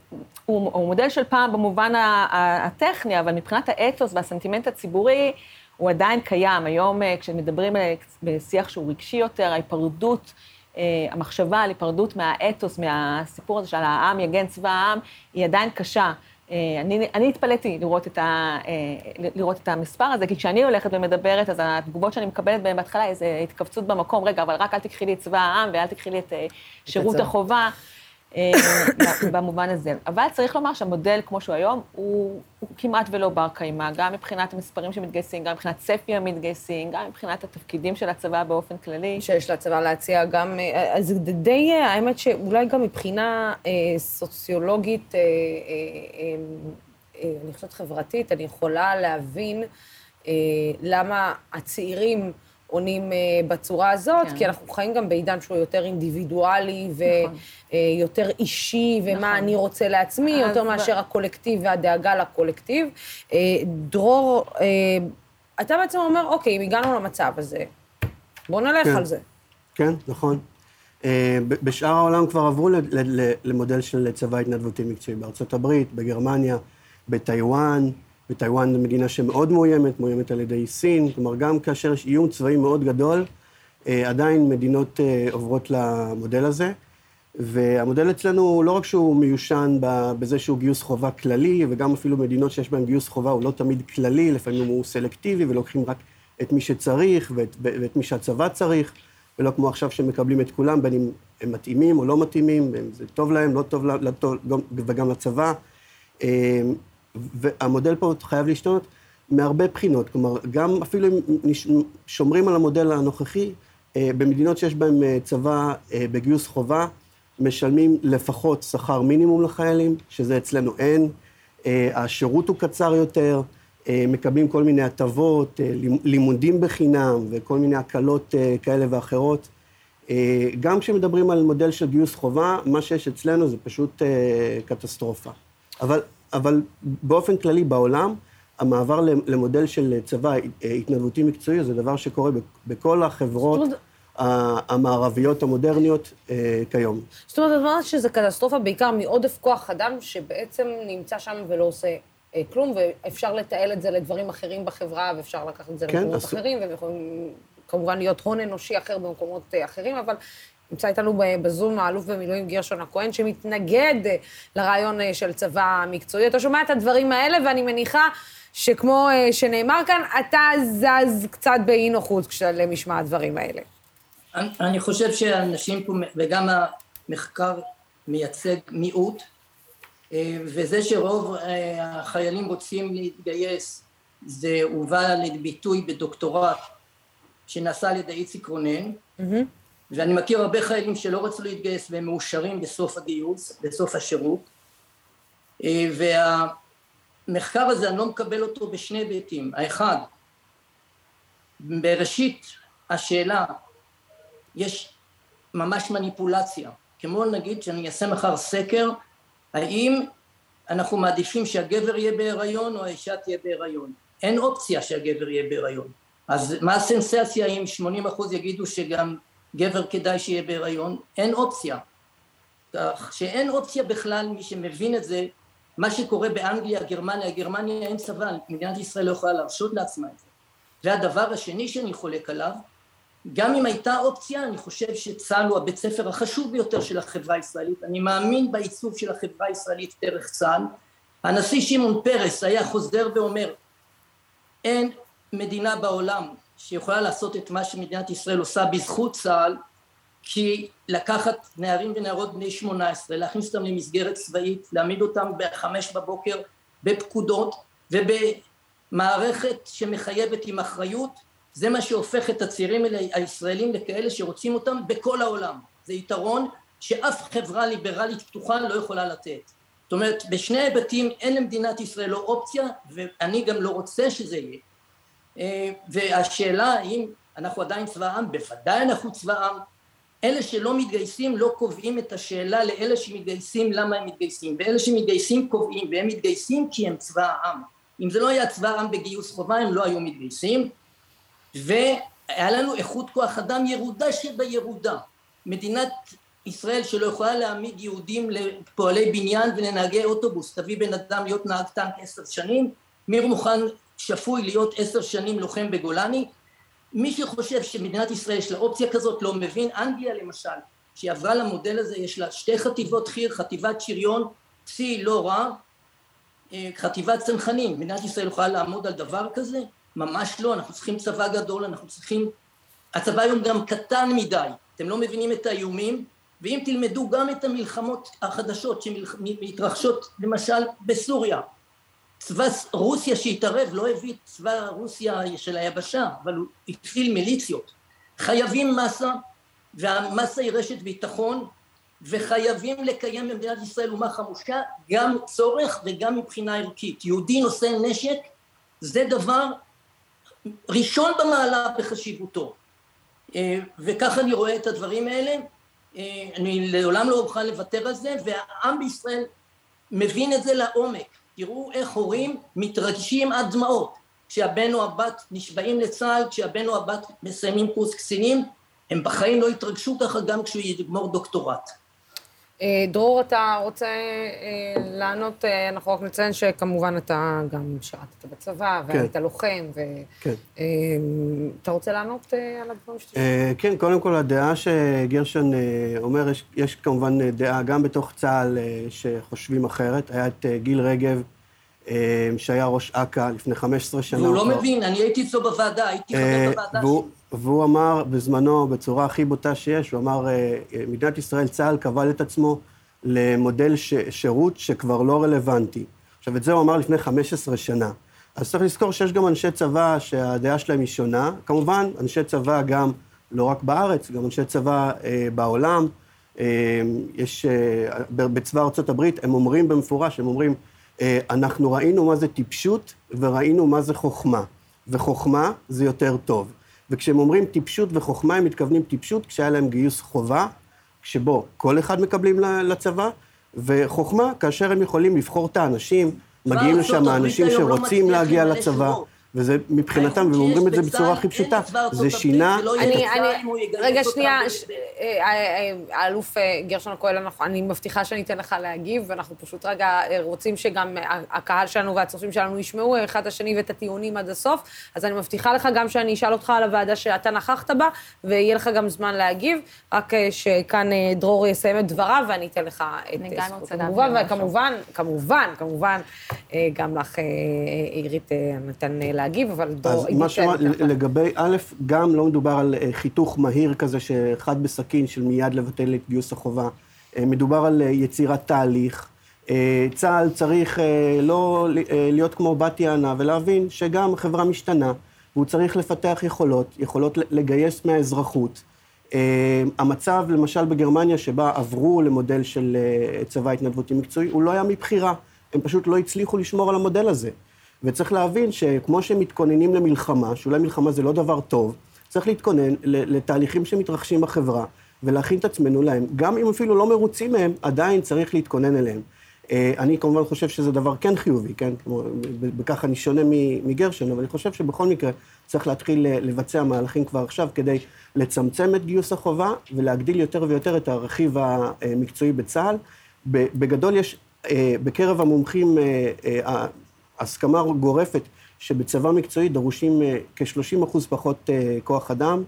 הוא, הוא מודל של פעם במובן הטכני, אבל מבחינת האתוס והסנטימנט הציבורי, הוא עדיין קיים. היום, כשמדברים בשיח שהוא רגשי יותר, ההיפרדות, המחשבה על היפרדות מהאתוס, מהסיפור הזה של העם יגן צבא העם, היא עדיין קשה. אני, אני התפלאתי לראות את, ה, לראות את המספר הזה, כי כשאני הולכת ומדברת, אז התגובות שאני מקבלת בהן בהתחלה, איזו התכווצות במקום, רגע, אבל רק אל תקחי לי את צבא העם ואל תקחי לי את שירות החובה. אה, במובן הזה. אבל צריך לומר שהמודל, כמו שהוא היום, הוא, הוא כמעט ולא בר קיימא, גם מבחינת המספרים שמתגייסים, גם מבחינת צפי המתגייסים, גם מבחינת התפקידים של הצבא באופן כללי. שיש לצבא להציע גם, אה, אז די, אה, האמת שאולי גם מבחינה אה, סוציולוגית, אה, אה, אה, אני חושבת חברתית, אני יכולה להבין אה, למה הצעירים... עונים uh, בצורה הזאת, כן. כי אנחנו חיים גם בעידן שהוא יותר אינדיבידואלי ויותר נכון. uh, אישי, ומה נכון. אני רוצה לעצמי, יותר מאשר הקולקטיב והדאגה לקולקטיב. Uh, דרור, uh, אתה בעצם אומר, אוקיי, אם הגענו למצב הזה, בואו נלך כן. על זה. כן, נכון. Uh, בשאר העולם כבר עברו למודל של צבא התנדבותי מקצועי, בארצות הברית, בגרמניה, בטיוואן. וטיוואן זו מדינה שמאוד מאוימת, מאוימת על ידי סין, כלומר, גם כאשר יש איום צבאי מאוד גדול, אה, עדיין מדינות אה, עוברות למודל הזה. והמודל אצלנו, לא רק שהוא מיושן בזה שהוא גיוס חובה כללי, וגם אפילו מדינות שיש בהן גיוס חובה הוא לא תמיד כללי, לפעמים הוא סלקטיבי, ולוקחים רק את מי שצריך ואת, ואת מי שהצבא צריך, ולא כמו עכשיו שמקבלים את כולם, בין אם הם מתאימים או לא מתאימים, זה טוב להם, לא טוב, לא טוב וגם לצבא. והמודל פה חייב להשתנות מהרבה בחינות. כלומר, גם אפילו אם שומרים על המודל הנוכחי, אה, במדינות שיש בהן אה, צבא אה, בגיוס חובה, משלמים לפחות שכר מינימום לחיילים, שזה אצלנו אין. השירות הוא קצר יותר, מקבלים כל מיני הטבות, לימודים בחינם וכל מיני הקלות כאלה ואחרות. גם כשמדברים על מודל של גיוס חובה, מה שיש אצלנו זה פשוט קטסטרופה. אבל אבל באופן כללי בעולם, המעבר למודל של צבא התנדבותי מקצועי זה דבר שקורה בכל החברות המערביות המודרניות אה, כיום. זאת אומרת, את אומרת שזה קטסטרופה בעיקר מעודף כוח אדם שבעצם נמצא שם ולא עושה אה, כלום, ואפשר לתעל את זה לדברים אחרים בחברה, ואפשר לקחת את זה כן, למקומות אחרים, ויכולים כמובן להיות הון אנושי אחר במקומות אה, אחרים, אבל נמצא איתנו בזום האלוף במילואים גרשון הכהן, שמתנגד לרעיון אה, של צבא מקצועי. אתה שומע את הדברים האלה, ואני מניחה שכמו אה, שנאמר כאן, אתה זז קצת באי נוחות כשלמשמע הדברים האלה. אני חושב שאנשים פה, וגם המחקר מייצג מיעוט, אה, וזה שרוב החיילים רוצים להתגייס, זה הובא לביטוי בדוקטורט שנעשה על ידי איציק רונן, mm-hmm. ואני מכיר הרבה חיילים שלא רצו להתגייס והם מאושרים בסוף הגיוס, בסוף השירות. אה, והמחקר הזה אני לא מקבל אותו בשני היבטים, האחד בראשית השאלה יש ממש מניפולציה, כמו נגיד שאני אעשה מחר סקר האם אנחנו מעדיפים שהגבר יהיה בהיריון או האישה תהיה בהיריון, אין אופציה שהגבר יהיה בהיריון. אז מה הסנסציה אם 80% יגידו שגם גבר כדאי שיהיה בהיריון, אין אופציה. כך שאין אופציה בכלל, מי שמבין את זה, מה שקורה באנגליה, גרמניה, גרמניה אין צבא, מדינת ישראל לא יכולה להרשות לעצמה את זה. והדבר השני שאני חולק עליו, גם אם הייתה אופציה, אני חושב שצה"ל הוא הבית ספר החשוב ביותר של החברה הישראלית. אני מאמין בעיצוב של החברה הישראלית דרך צה"ל. הנשיא שמעון פרס היה חוזר ואומר, אין מדינה בעולם שיכולה לעשות את מה שמדינת ישראל עושה בזכות צה"ל, כי לקחת נערים ונערות בני שמונה עשרה, להכניס אותם למסגרת צבאית, להעמיד אותם בחמש בבוקר בפקודות ובמערכת שמחייבת עם אחריות, זה מה שהופך את הצעירים הישראלים לכאלה שרוצים אותם בכל העולם. זה יתרון שאף חברה ליברלית פתוחה לא יכולה לתת. זאת אומרת, בשני היבטים אין למדינת ישראל לא אופציה, ואני גם לא רוצה שזה יהיה. אה, והשאלה האם אנחנו עדיין צבא העם, בוודאי אנחנו צבא העם. אלה שלא מתגייסים לא קובעים את השאלה לאלה שמתגייסים למה הם מתגייסים, ואלה שמתגייסים קובעים, והם מתגייסים כי הם צבא העם. אם זה לא היה צבא העם בגיוס חובה הם לא היו מתגייסים, והיה לנו איכות כוח אדם ירודה שבירודה. מדינת ישראל שלא יכולה להעמיד יהודים לפועלי בניין ולנהגי אוטובוס, תביא בן אדם להיות נהג טנק עשר שנים, מי מוכן שפוי להיות עשר שנים לוחם בגולני, מי שחושב שמדינת ישראל יש לה אופציה כזאת לא מבין, אנגליה למשל, שהיא עברה למודל הזה, יש לה שתי חטיבות חי"ר, חטיבת שריון, צי לא רע, אה, חטיבת צנחנים, מדינת ישראל יכולה לעמוד על דבר כזה? ממש לא, אנחנו צריכים צבא גדול, אנחנו צריכים... הצבא היום גם קטן מדי, אתם לא מבינים את האיומים, ואם תלמדו גם את המלחמות החדשות שמתרחשות למשל בסוריה, צבא רוסיה שהתערב לא הביא צבא רוסיה של היבשה, אבל הוא הפעיל מיליציות. חייבים מסה, והמסה היא רשת ביטחון, וחייבים לקיים במדינת ישראל אומה חמושה, גם צורך וגם מבחינה ערכית. יהודי נושא נשק זה דבר ראשון במעלה בחשיבותו. אה, וככה אני רואה את הדברים האלה. אה, אני לעולם לא אוכל לוותר על זה, והעם בישראל מבין את זה לעומק. תראו איך הורים מתרגשים עד דמעות כשהבן או הבת נשבעים לצה"ל, כשהבן או הבת מסיימים קורס קצינים, הם בחיים לא יתרגשו ככה גם כשהוא יגמור דוקטורט. אה, דרור, אתה רוצה אה, לענות? אה, אנחנו רק נציין שכמובן אתה גם שירתת בצבא, כן. והיית לוחם, ואתה כן. רוצה לענות על הדברים שאתה... כן, קודם כל, הדעה שגרשון אומר, יש, יש כמובן דעה גם בתוך צה"ל שחושבים אחרת. היה את גיל רגב, שהיה ראש אכ"א לפני 15 שנה. והוא לא מבין, אני הייתי אצלו בוועדה, הייתי חבר בוועדה שלו. והוא אמר בזמנו, בצורה הכי בוטה שיש, הוא אמר, אה, מדינת ישראל, צה"ל כבל את עצמו למודל ש, שירות שכבר לא רלוונטי. עכשיו, את זה הוא אמר לפני 15 שנה. אז צריך לזכור שיש גם אנשי צבא שהדעה שלהם היא שונה. כמובן, אנשי צבא גם, לא רק בארץ, גם אנשי צבא אה, בעולם. אה, יש, אה, בצבא ארצות הברית, הם אומרים במפורש, הם אומרים, אה, אנחנו ראינו מה זה טיפשות וראינו מה זה חוכמה. וחוכמה זה יותר טוב. וכשהם אומרים טיפשות וחוכמה, הם מתכוונים טיפשות כשהיה להם גיוס חובה, שבו כל אחד מקבלים לצבא, וחוכמה כאשר הם יכולים לבחור את האנשים, מגיעים לשם האנשים לא שרוצים להגיע לצבא. וזה מבחינתם, והם אומרים את זה בצורה הכי פשוטה, זה שינה... לא רגע, שנייה, אה, אה, האלוף אה, גרשון הכהן, אני מבטיחה שאני אתן לך להגיב, ואנחנו פשוט רגע רוצים שגם הקהל שלנו והצופים שלנו ישמעו אחד את השני ואת הטיעונים עד הסוף, אז אני מבטיחה לך גם שאני אשאל אותך על הוועדה שאתה נכחת בה, ויהיה לך גם זמן להגיב, רק שכאן דרור יסיים את דבריו, ואני אתן לך את זכות התגובה, וכמובן, כמובן, כמובן, גם לך, עירית, נתן להגיב. אבל דור... אז מה שאמרת, לגבי א', גם לא מדובר על אה, חיתוך מהיר כזה, שאחד בסכין של מיד לבטל את גיוס החובה. אה, מדובר על אה, יצירת תהליך. צה"ל צריך לא להיות כמו בת יענה ולהבין שגם חברה משתנה, והוא צריך לפתח יכולות, יכולות לגייס מהאזרחות. המצב, למשל בגרמניה, שבה עברו למודל של צבא התנדבותי מקצועי, הוא לא היה מבחירה. הם פשוט לא הצליחו לשמור על המודל הזה. וצריך להבין שכמו שמתכוננים למלחמה, שאולי מלחמה זה לא דבר טוב, צריך להתכונן לתהליכים שמתרחשים בחברה, ולהכין את עצמנו להם. גם אם אפילו לא מרוצים מהם, עדיין צריך להתכונן אליהם. אה, אני כמובן חושב שזה דבר כן חיובי, כן? בכך אני שונה מגרשן, אבל אני חושב שבכל מקרה צריך להתחיל לבצע מהלכים כבר עכשיו כדי לצמצם את גיוס החובה ולהגדיל יותר ויותר את הרכיב המקצועי בצה"ל. בגדול יש אה, בקרב המומחים אה, הסכמה גורפת שבצבא מקצועי דרושים אה, כ-30 אחוז פחות אה, כוח אדם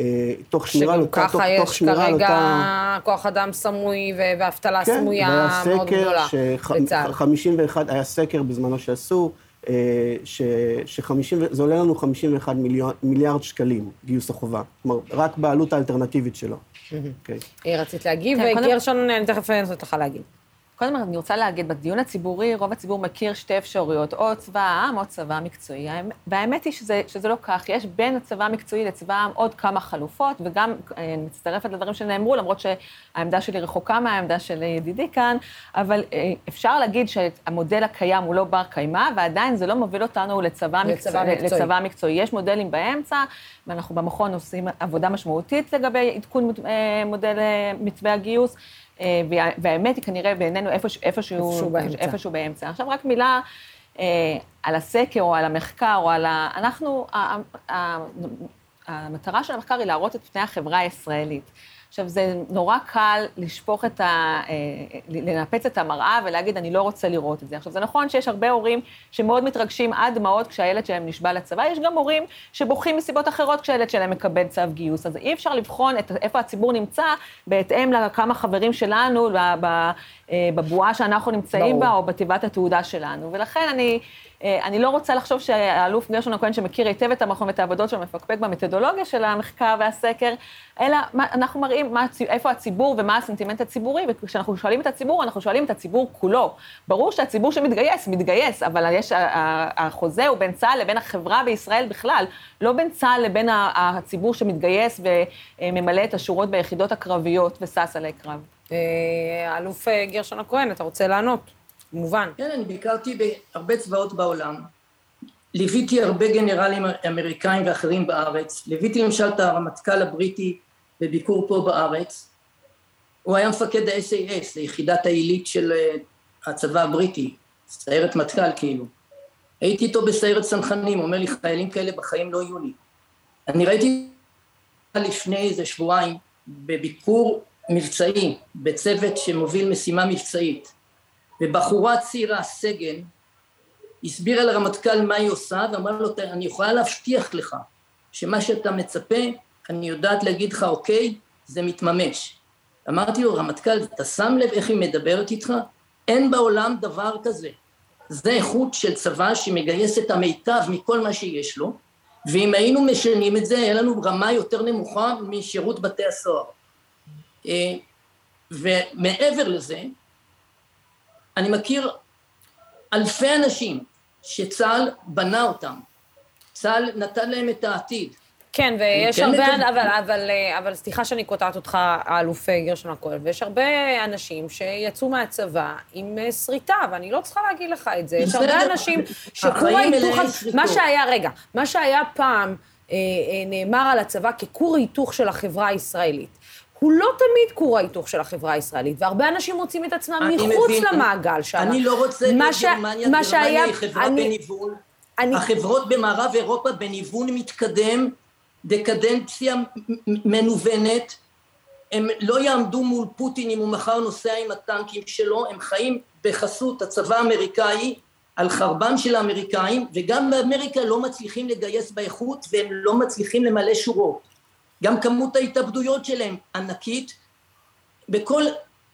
אה, תוך שמירה על אותה, תוך, שגם תוך ככה יש שמירה על כרגע אותה... כוח אדם סמוי ואבטלה כן, סמויה מאוד גדולה בצה"ל. 51, היה סקר בזמנו שעשו, ש, ש-50, זה עולה לנו 51 מיליון, מיליארד שקלים, גיוס החובה. כלומר, רק בעלות האלטרנטיבית שלו. אוקיי. אה, רצית להגיב, כן, גרשון, אני תכף אנסות לך להגיב. קודם אני רוצה להגיד, בדיון הציבורי, רוב הציבור מכיר שתי אפשרויות, או צבא העם או צבא מקצועי. האמ- והאמת היא שזה, שזה לא כך, יש בין הצבא המקצועי לצבא העם עוד כמה חלופות, וגם אה, אני מצטרפת לדברים שנאמרו, למרות שהעמדה שלי רחוקה מהעמדה של ידידי כאן, אבל אה, אפשר להגיד שהמודל הקיים הוא לא בר קיימא, ועדיין זה לא מוביל אותנו לצבא, לצבא מקצוע, מקצועי. לצבא מקצועי. יש מודלים באמצע, ואנחנו במכון עושים עבודה משמעותית לגבי עדכון אה, מודל מתווה הגיוס. אה, וה- והאמת היא כנראה בעינינו איפשהו, איפשהו, איפשהו באמצע. איפשהו באמצע. עכשיו רק מילה אה, על הסקר או על המחקר או על ה... אנחנו, ה, ה, ה, המטרה של המחקר היא להראות את פני החברה הישראלית. עכשיו, זה נורא קל לשפוך את ה... אה, לנפץ את המראה ולהגיד, אני לא רוצה לראות את זה. עכשיו, זה נכון שיש הרבה הורים שמאוד מתרגשים עד דמעות כשהילד שלהם נשבע לצבא, יש גם הורים שבוכים מסיבות אחרות כשהילד שלהם מקבל צו גיוס. אז אי אפשר לבחון את, איפה הציבור נמצא בהתאם לכמה חברים שלנו אה, בבועה שאנחנו נמצאים ברור. בה, או בתיבת התעודה שלנו. ולכן אני, אה, אני לא רוצה לחשוב שהאלוף גרשון הכהן, שמכיר היטב את המכון ואת העבודות שלו, מפקפק במתודולוגיה של המחקר והסקר, אלא מה, אנחנו מראים מה, איפה הציבור ומה הסנטימנט הציבורי, וכשאנחנו שואלים את הציבור, אנחנו שואלים את הציבור כולו. ברור שהציבור שמתגייס, מתגייס, אבל יש, החוזה הוא בין צה"ל לבין החברה בישראל בכלל, לא בין צה"ל לבין הציבור שמתגייס וממלא את השורות ביחידות הקרביות ושש אלי קרב. אה, אלוף אה, גרשון הכהן, אתה רוצה לענות? כמובן. כן, אני ביקרתי בהרבה צבאות בעולם. ליוויתי הרבה גנרלים אמריקאים ואחרים בארץ. ליוויתי למשל את הרמטכ"ל הבריטי בביקור פה בארץ. הוא היה מפקד ה-SAS, ליחידת העילית של אה, הצבא הבריטי, סיירת מטכ"ל כאילו. הייתי איתו בסיירת צנחנים, אומר לי, חיילים כאלה בחיים לא יהיו לי. אני ראיתי לפני איזה שבועיים בביקור מבצעי, בצוות שמוביל משימה מבצעית. ובחורה צעירה, סגן, הסבירה לרמטכ"ל מה היא עושה, ואמרה לו, "תראה, אני יכולה להבטיח לך שמה שאתה מצפה, אני יודעת להגיד לך, אוקיי, זה מתממש. אמרתי לו, רמטכ"ל, אתה שם לב איך היא מדברת איתך? אין בעולם דבר כזה. זה איכות של צבא שמגייס את המיטב מכל מה שיש לו, ואם היינו משנים את זה, היה לנו רמה יותר נמוכה משירות בתי הסוהר. אה, ומעבר לזה, אני מכיר אלפי אנשים שצה"ל בנה אותם. צה"ל נתן להם את העתיד. כן, ויש כן הרבה, מקבל- אבל, אבל, אה, אבל סליחה שאני קוטעת אותך, האלוף גרשון הכהן, ויש הרבה אנשים שיצאו מהצבא עם אה, שריטה, ואני לא צריכה להגיד לך את זה. יש הרבה. אנשים שכור ההיתוך. מה שהיה, רגע, מה שהיה פעם אה, אה, נאמר על הצבא ככור ההיתוך של החברה הישראלית. הוא לא תמיד כור ההיתוך של החברה הישראלית, והרבה אנשים מוצאים את עצמם מחוץ מבין. למעגל שם. אני לא רוצה ש- גרמניה, גרמניה היא חברה אני- בניוון. אני- החברות במערב אירופה בניוון מתקדם, דקדנציה מנוונת, הם לא יעמדו מול פוטין אם הוא מחר נוסע עם הטנקים שלו, הם חיים בחסות הצבא האמריקאי, על חרבם של האמריקאים, וגם באמריקה לא מצליחים לגייס באיכות והם לא מצליחים למלא שורות. גם כמות ההתאבדויות שלהם ענקית, בכל,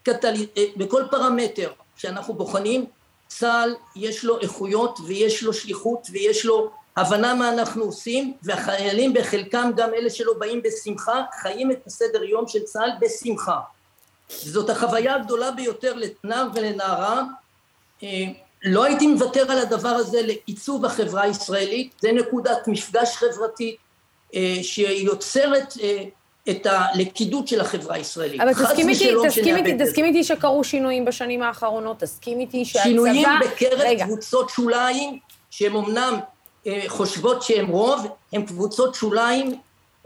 קטל... בכל פרמטר שאנחנו בוחנים, צה"ל יש לו איכויות ויש לו שליחות ויש לו הבנה מה אנחנו עושים, והחיילים בחלקם, גם אלה שלא באים בשמחה, חיים את הסדר יום של צה"ל בשמחה. זאת החוויה הגדולה ביותר לנער ולנערה. אה, לא הייתי מוותר על הדבר הזה לעיצוב החברה הישראלית, זה נקודת מפגש חברתית שיוצרת אה, את הלכידות של החברה הישראלית. אבל תסכים איתי, תסכים איתי. תסכים איתי שקרו שינויים בשנים האחרונות, תסכים איתי שהצבא... שינויים בקרב רגע, קבוצות שוליים, שהן אמנם אה, חושבות שהן רוב, הן קבוצות שוליים.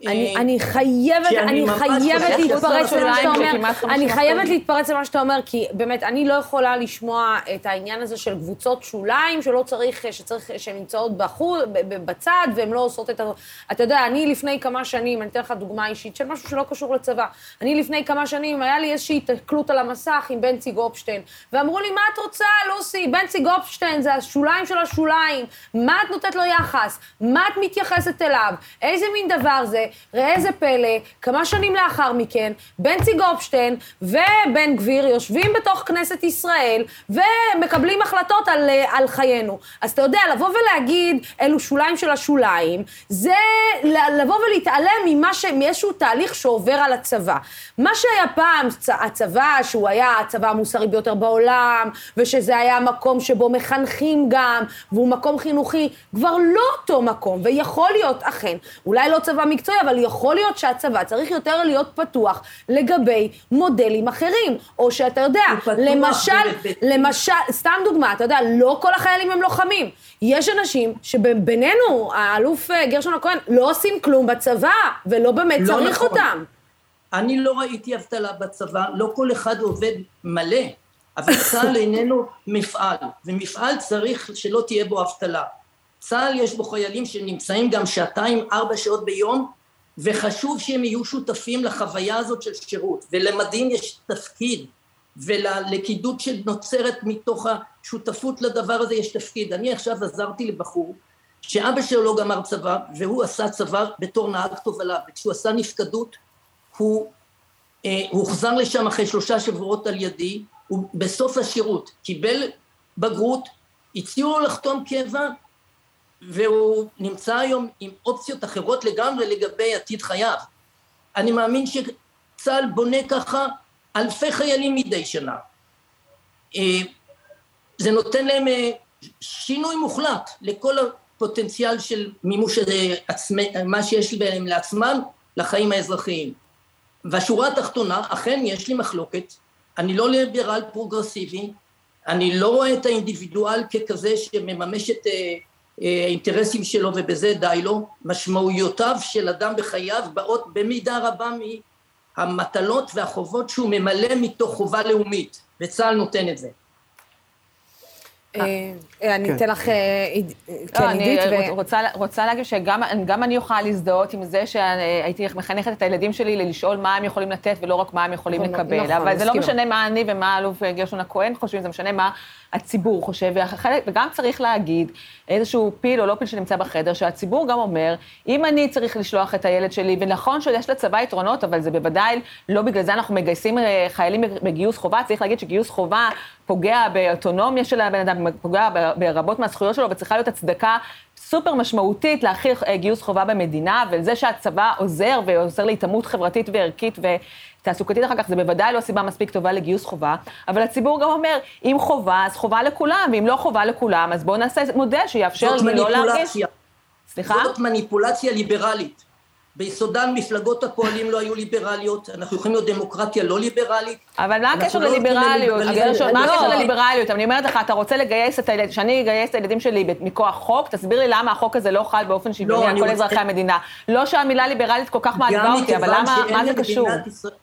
אני, אה, אני חייבת, שאני אני חייבת להתפרץ למה שאתה אומר, שכמעט 50% אני חייבת להתפרץ למה שאתה אומר, כי באמת, אני לא יכולה לשמוע את העניין הזה של קבוצות שוליים, שלא צריך, שצריך, שהן נמצאות בחוץ, בצד, והן לא עושות את ה... אתה יודע, אני לפני כמה שנים, אני אתן לך דוגמה אישית של משהו שלא קשור לצבא. אני לפני כמה שנים, היה לי איזושהי התקלות על המסך עם בנצי גופשטיין, ואמרו לי, מה את רוצה, לוסי? בנצי גופשטיין זה השוליים של השוליים, מה את נותנת לו יחס? מה את מתייחסת אליו? איזה מין דבר זה? ראה איזה פלא, כמה שנים לאחר מכן, בנצי גופשטיין ובן גביר יושבים בתוך כנסת ישראל ומקבלים החלטות על, על חיינו. אז אתה יודע, לבוא ולהגיד, אלו שוליים של השוליים, זה לבוא ולהתעלם ממה ש... מאיזשהו תהליך שעובר על הצבא. מה שהיה פעם, הצבא, שהוא היה הצבא המוסרי ביותר בעולם, ושזה היה מקום שבו מחנכים גם, והוא מקום חינוכי, כבר לא אותו מקום, ויכול להיות, אכן, אולי לא צבא מקצועי, אבל יכול להיות שהצבא צריך יותר להיות פתוח לגבי מודלים אחרים, או שאתה יודע, למשל, למשל, סתם דוגמה, אתה יודע, לא כל החיילים הם לוחמים. יש אנשים שבינינו, האלוף אה, גרשון הכהן, לא עושים כלום בצבא, ולא באמת לא צריך נכון. אותם. אני לא ראיתי אבטלה בצבא, לא כל אחד עובד מלא, אבל צה"ל איננו מפעל, ומפעל צריך שלא תהיה בו אבטלה. צה"ל יש בו חיילים שנמצאים גם שעתיים, ארבע שעות ביום, וחשוב שהם יהיו שותפים לחוויה הזאת של שירות, ולמדים יש תפקיד, וללכידות שנוצרת מתוך השותפות לדבר הזה יש תפקיד. אני עכשיו עזרתי לבחור שאבא שלו לא גמר צבא, והוא עשה צבא בתור נהג תובלה, וכשהוא עשה נפקדות, הוא אה, הוחזר לשם אחרי שלושה שבועות על ידי, הוא בסוף השירות קיבל בגרות, הציעו לו לחתום קבע, והוא נמצא היום עם אופציות אחרות לגמרי לגבי עתיד חייו. אני מאמין שצה"ל בונה ככה אלפי חיילים מדי שנה. אה, זה נותן להם אה, שינוי מוחלט לכל הפוטנציאל של מימוש עצמי, מה שיש להם לעצמם לחיים האזרחיים. והשורה התחתונה, אכן יש לי מחלוקת, אני לא ליברל פרוגרסיבי, אני לא רואה את האינדיבידואל ככזה שמממש את אה, האינטרסים שלו ובזה די לו, משמעויותיו של אדם בחייו באות במידה רבה מהמטלות והחובות שהוא ממלא מתוך חובה לאומית, וצה"ל נותן את זה. אה, אה, אני כן. אתן לך, אה, כן, עידית. אני רוצה להגיד שגם אני אוכל להזדהות עם זה שהייתי מחנכת את הילדים שלי לשאול מה הם יכולים לתת ולא רק מה הם יכולים נכון, לקבל. נכון, אבל זה לא משנה מה אני ומה האלוף גרשון הכהן חושבים, זה משנה מה הציבור חושב, וגם צריך להגיד, איזשהו פיל או לא פיל שנמצא בחדר, שהציבור גם אומר, אם אני צריך לשלוח את הילד שלי, ונכון שיש לצבא יתרונות, אבל זה בוודאי, לא בגלל זה אנחנו מגייסים חיילים בגיוס חובה, צריך להגיד שגיוס חובה פוגע באוטונומיה של הבן אדם, פוגע ברבות מהזכויות שלו, וצריכה להיות הצדקה סופר משמעותית להכיל אה, גיוס חובה במדינה, וזה שהצבא עוזר ועוזר להתעמות חברתית וערכית ותעסוקתית אחר כך, זה בוודאי לא סיבה מספיק טובה לגיוס חובה, אבל הציבור גם אומר, אם חובה, אז חובה לכולם, ואם לא חובה לכולם, אז בואו נעשה מודל שיאפשר לי לא להרגיש... סליחה? זאת מניפולציה ליברלית. ביסודן מפלגות הפועלים לא היו ליברליות, אנחנו יכולים להיות דמוקרטיה לא ליברלית. אבל מה הקשר לא לליברליות? מה הקשר לליברליות? אני אומרת לך, אתה רוצה לגייס את הילדים, שאני אגייס את הילדים שלי מכוח חוק, תסביר לי למה החוק הזה לא חל באופן שוויוני על כל אזרחי המדינה. לא שהמילה ליברלית כל כך מעליבה אותי, אבל למה, מה זה קשור?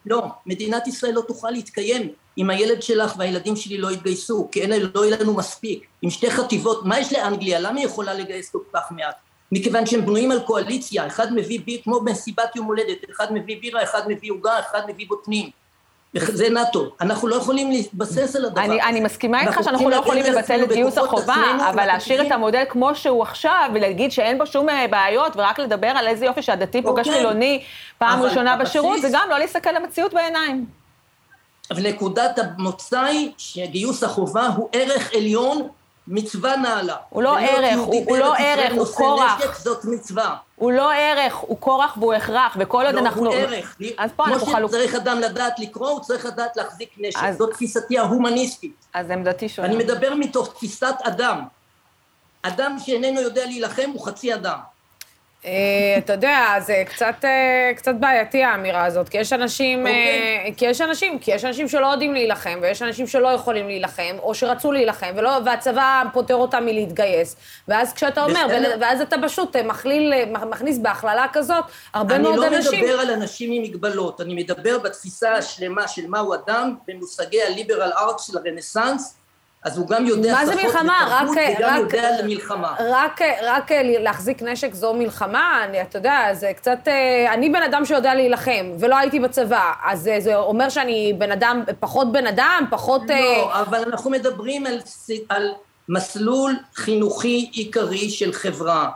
לא, מדינת ישראל לא תוכל להתקיים אם הילד שלך והילדים שלי לא יתגייסו, כי לא יהיה לנו מספיק. עם שתי חטיבות, מה יש לאנגליה? למה היא יכולה לגייס כל כך מעט? מכיוון שהם בנויים על קואליציה, אחד מביא בירה, כמו מסיבת יום הולדת, אחד מביא בירה, אחד מביא עוגה, אחד מביא בוטנים. זה נאט"ו. אנחנו לא יכולים להתבסס על הדבר הזה. אני מסכימה איתך שאנחנו לא יכולים לבטל את גיוס החובה, אבל להשאיר את המודל כמו שהוא עכשיו, ולהגיד שאין בו שום אה, בעיות, ורק לדבר על איזה יופי שהדתי פוגש אוקיי. חילוני פעם ראשונה בשירות, זה גם לא להסתכל למציאות בעיניים. אבל נקודת המוצא היא שגיוס החובה הוא ערך עליון מצווה נעלה. הוא לא ערך, הוא, הוא לא ערך, הוא כורח. נשק זאת מצווה. הוא לא ערך, הוא כורח והוא הכרח, וכל עוד לא, אנחנו... לא, הוא ערך. אז פה אנחנו חלוק... כמו שצריך אדם לדעת לקרוא, הוא צריך לדעת להחזיק נשק. אז... זאת תפיסתי ההומניסטית. אז עמדתי שונה. אני מדבר מתוך תפיסת אדם. אדם שאיננו יודע להילחם הוא חצי אדם. אה, אתה יודע, זה קצת, אה, קצת בעייתי האמירה הזאת, כי יש אנשים, okay. אה, אוקיי. כי יש אנשים, כי יש אנשים שלא יודעים להילחם, ויש אנשים שלא יכולים להילחם, או שרצו להילחם, ולא, והצבא פוטר אותם מלהתגייס. ואז כשאתה אומר, ואז אתה פשוט מכליל, מכניס בהכללה כזאת הרבה מאוד לא אנשים. אני לא מדבר על אנשים עם מגבלות, אני מדבר בתפיסה השלמה של מהו אדם, במושגי הליברל ארט של הרנסאנס, אז הוא גם יודע מה זה מלחמה? רק, וגם רק, יודע. רק, רק להחזיק נשק זו מלחמה? אני, אתה יודע, זה קצת... אה, אני בן אדם שיודע להילחם, ולא הייתי בצבא, אז זה אומר שאני בן אדם, פחות בן אדם, פחות... לא, uh... אבל אנחנו מדברים על, על מסלול חינוכי עיקרי של חברה.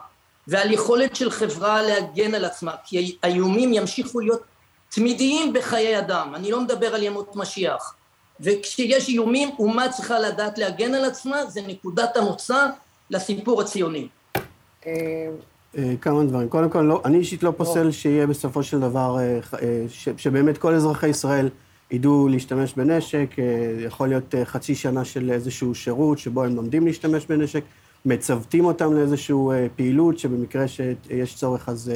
ועל יכולת של חברה להגן על עצמה, כי האיומים ימשיכו להיות תמידיים בחיי אדם, אני לא מדבר על ימות משיח. וכשיש איומים, אומה צריכה לדעת להגן על עצמה, זה נקודת המוצא לסיפור הציוני. אה, כמה דברים. קודם כל, לא, אני אישית לא פוסל שיהיה בסופו של דבר, אה, אה, ש, שבאמת כל אזרחי ישראל ידעו להשתמש בנשק, יכול להיות חצי שנה של איזשהו שירות שבו הם לומדים להשתמש בנשק, מצוותים אותם לאיזושהי פעילות, שבמקרה שיש צורך אז,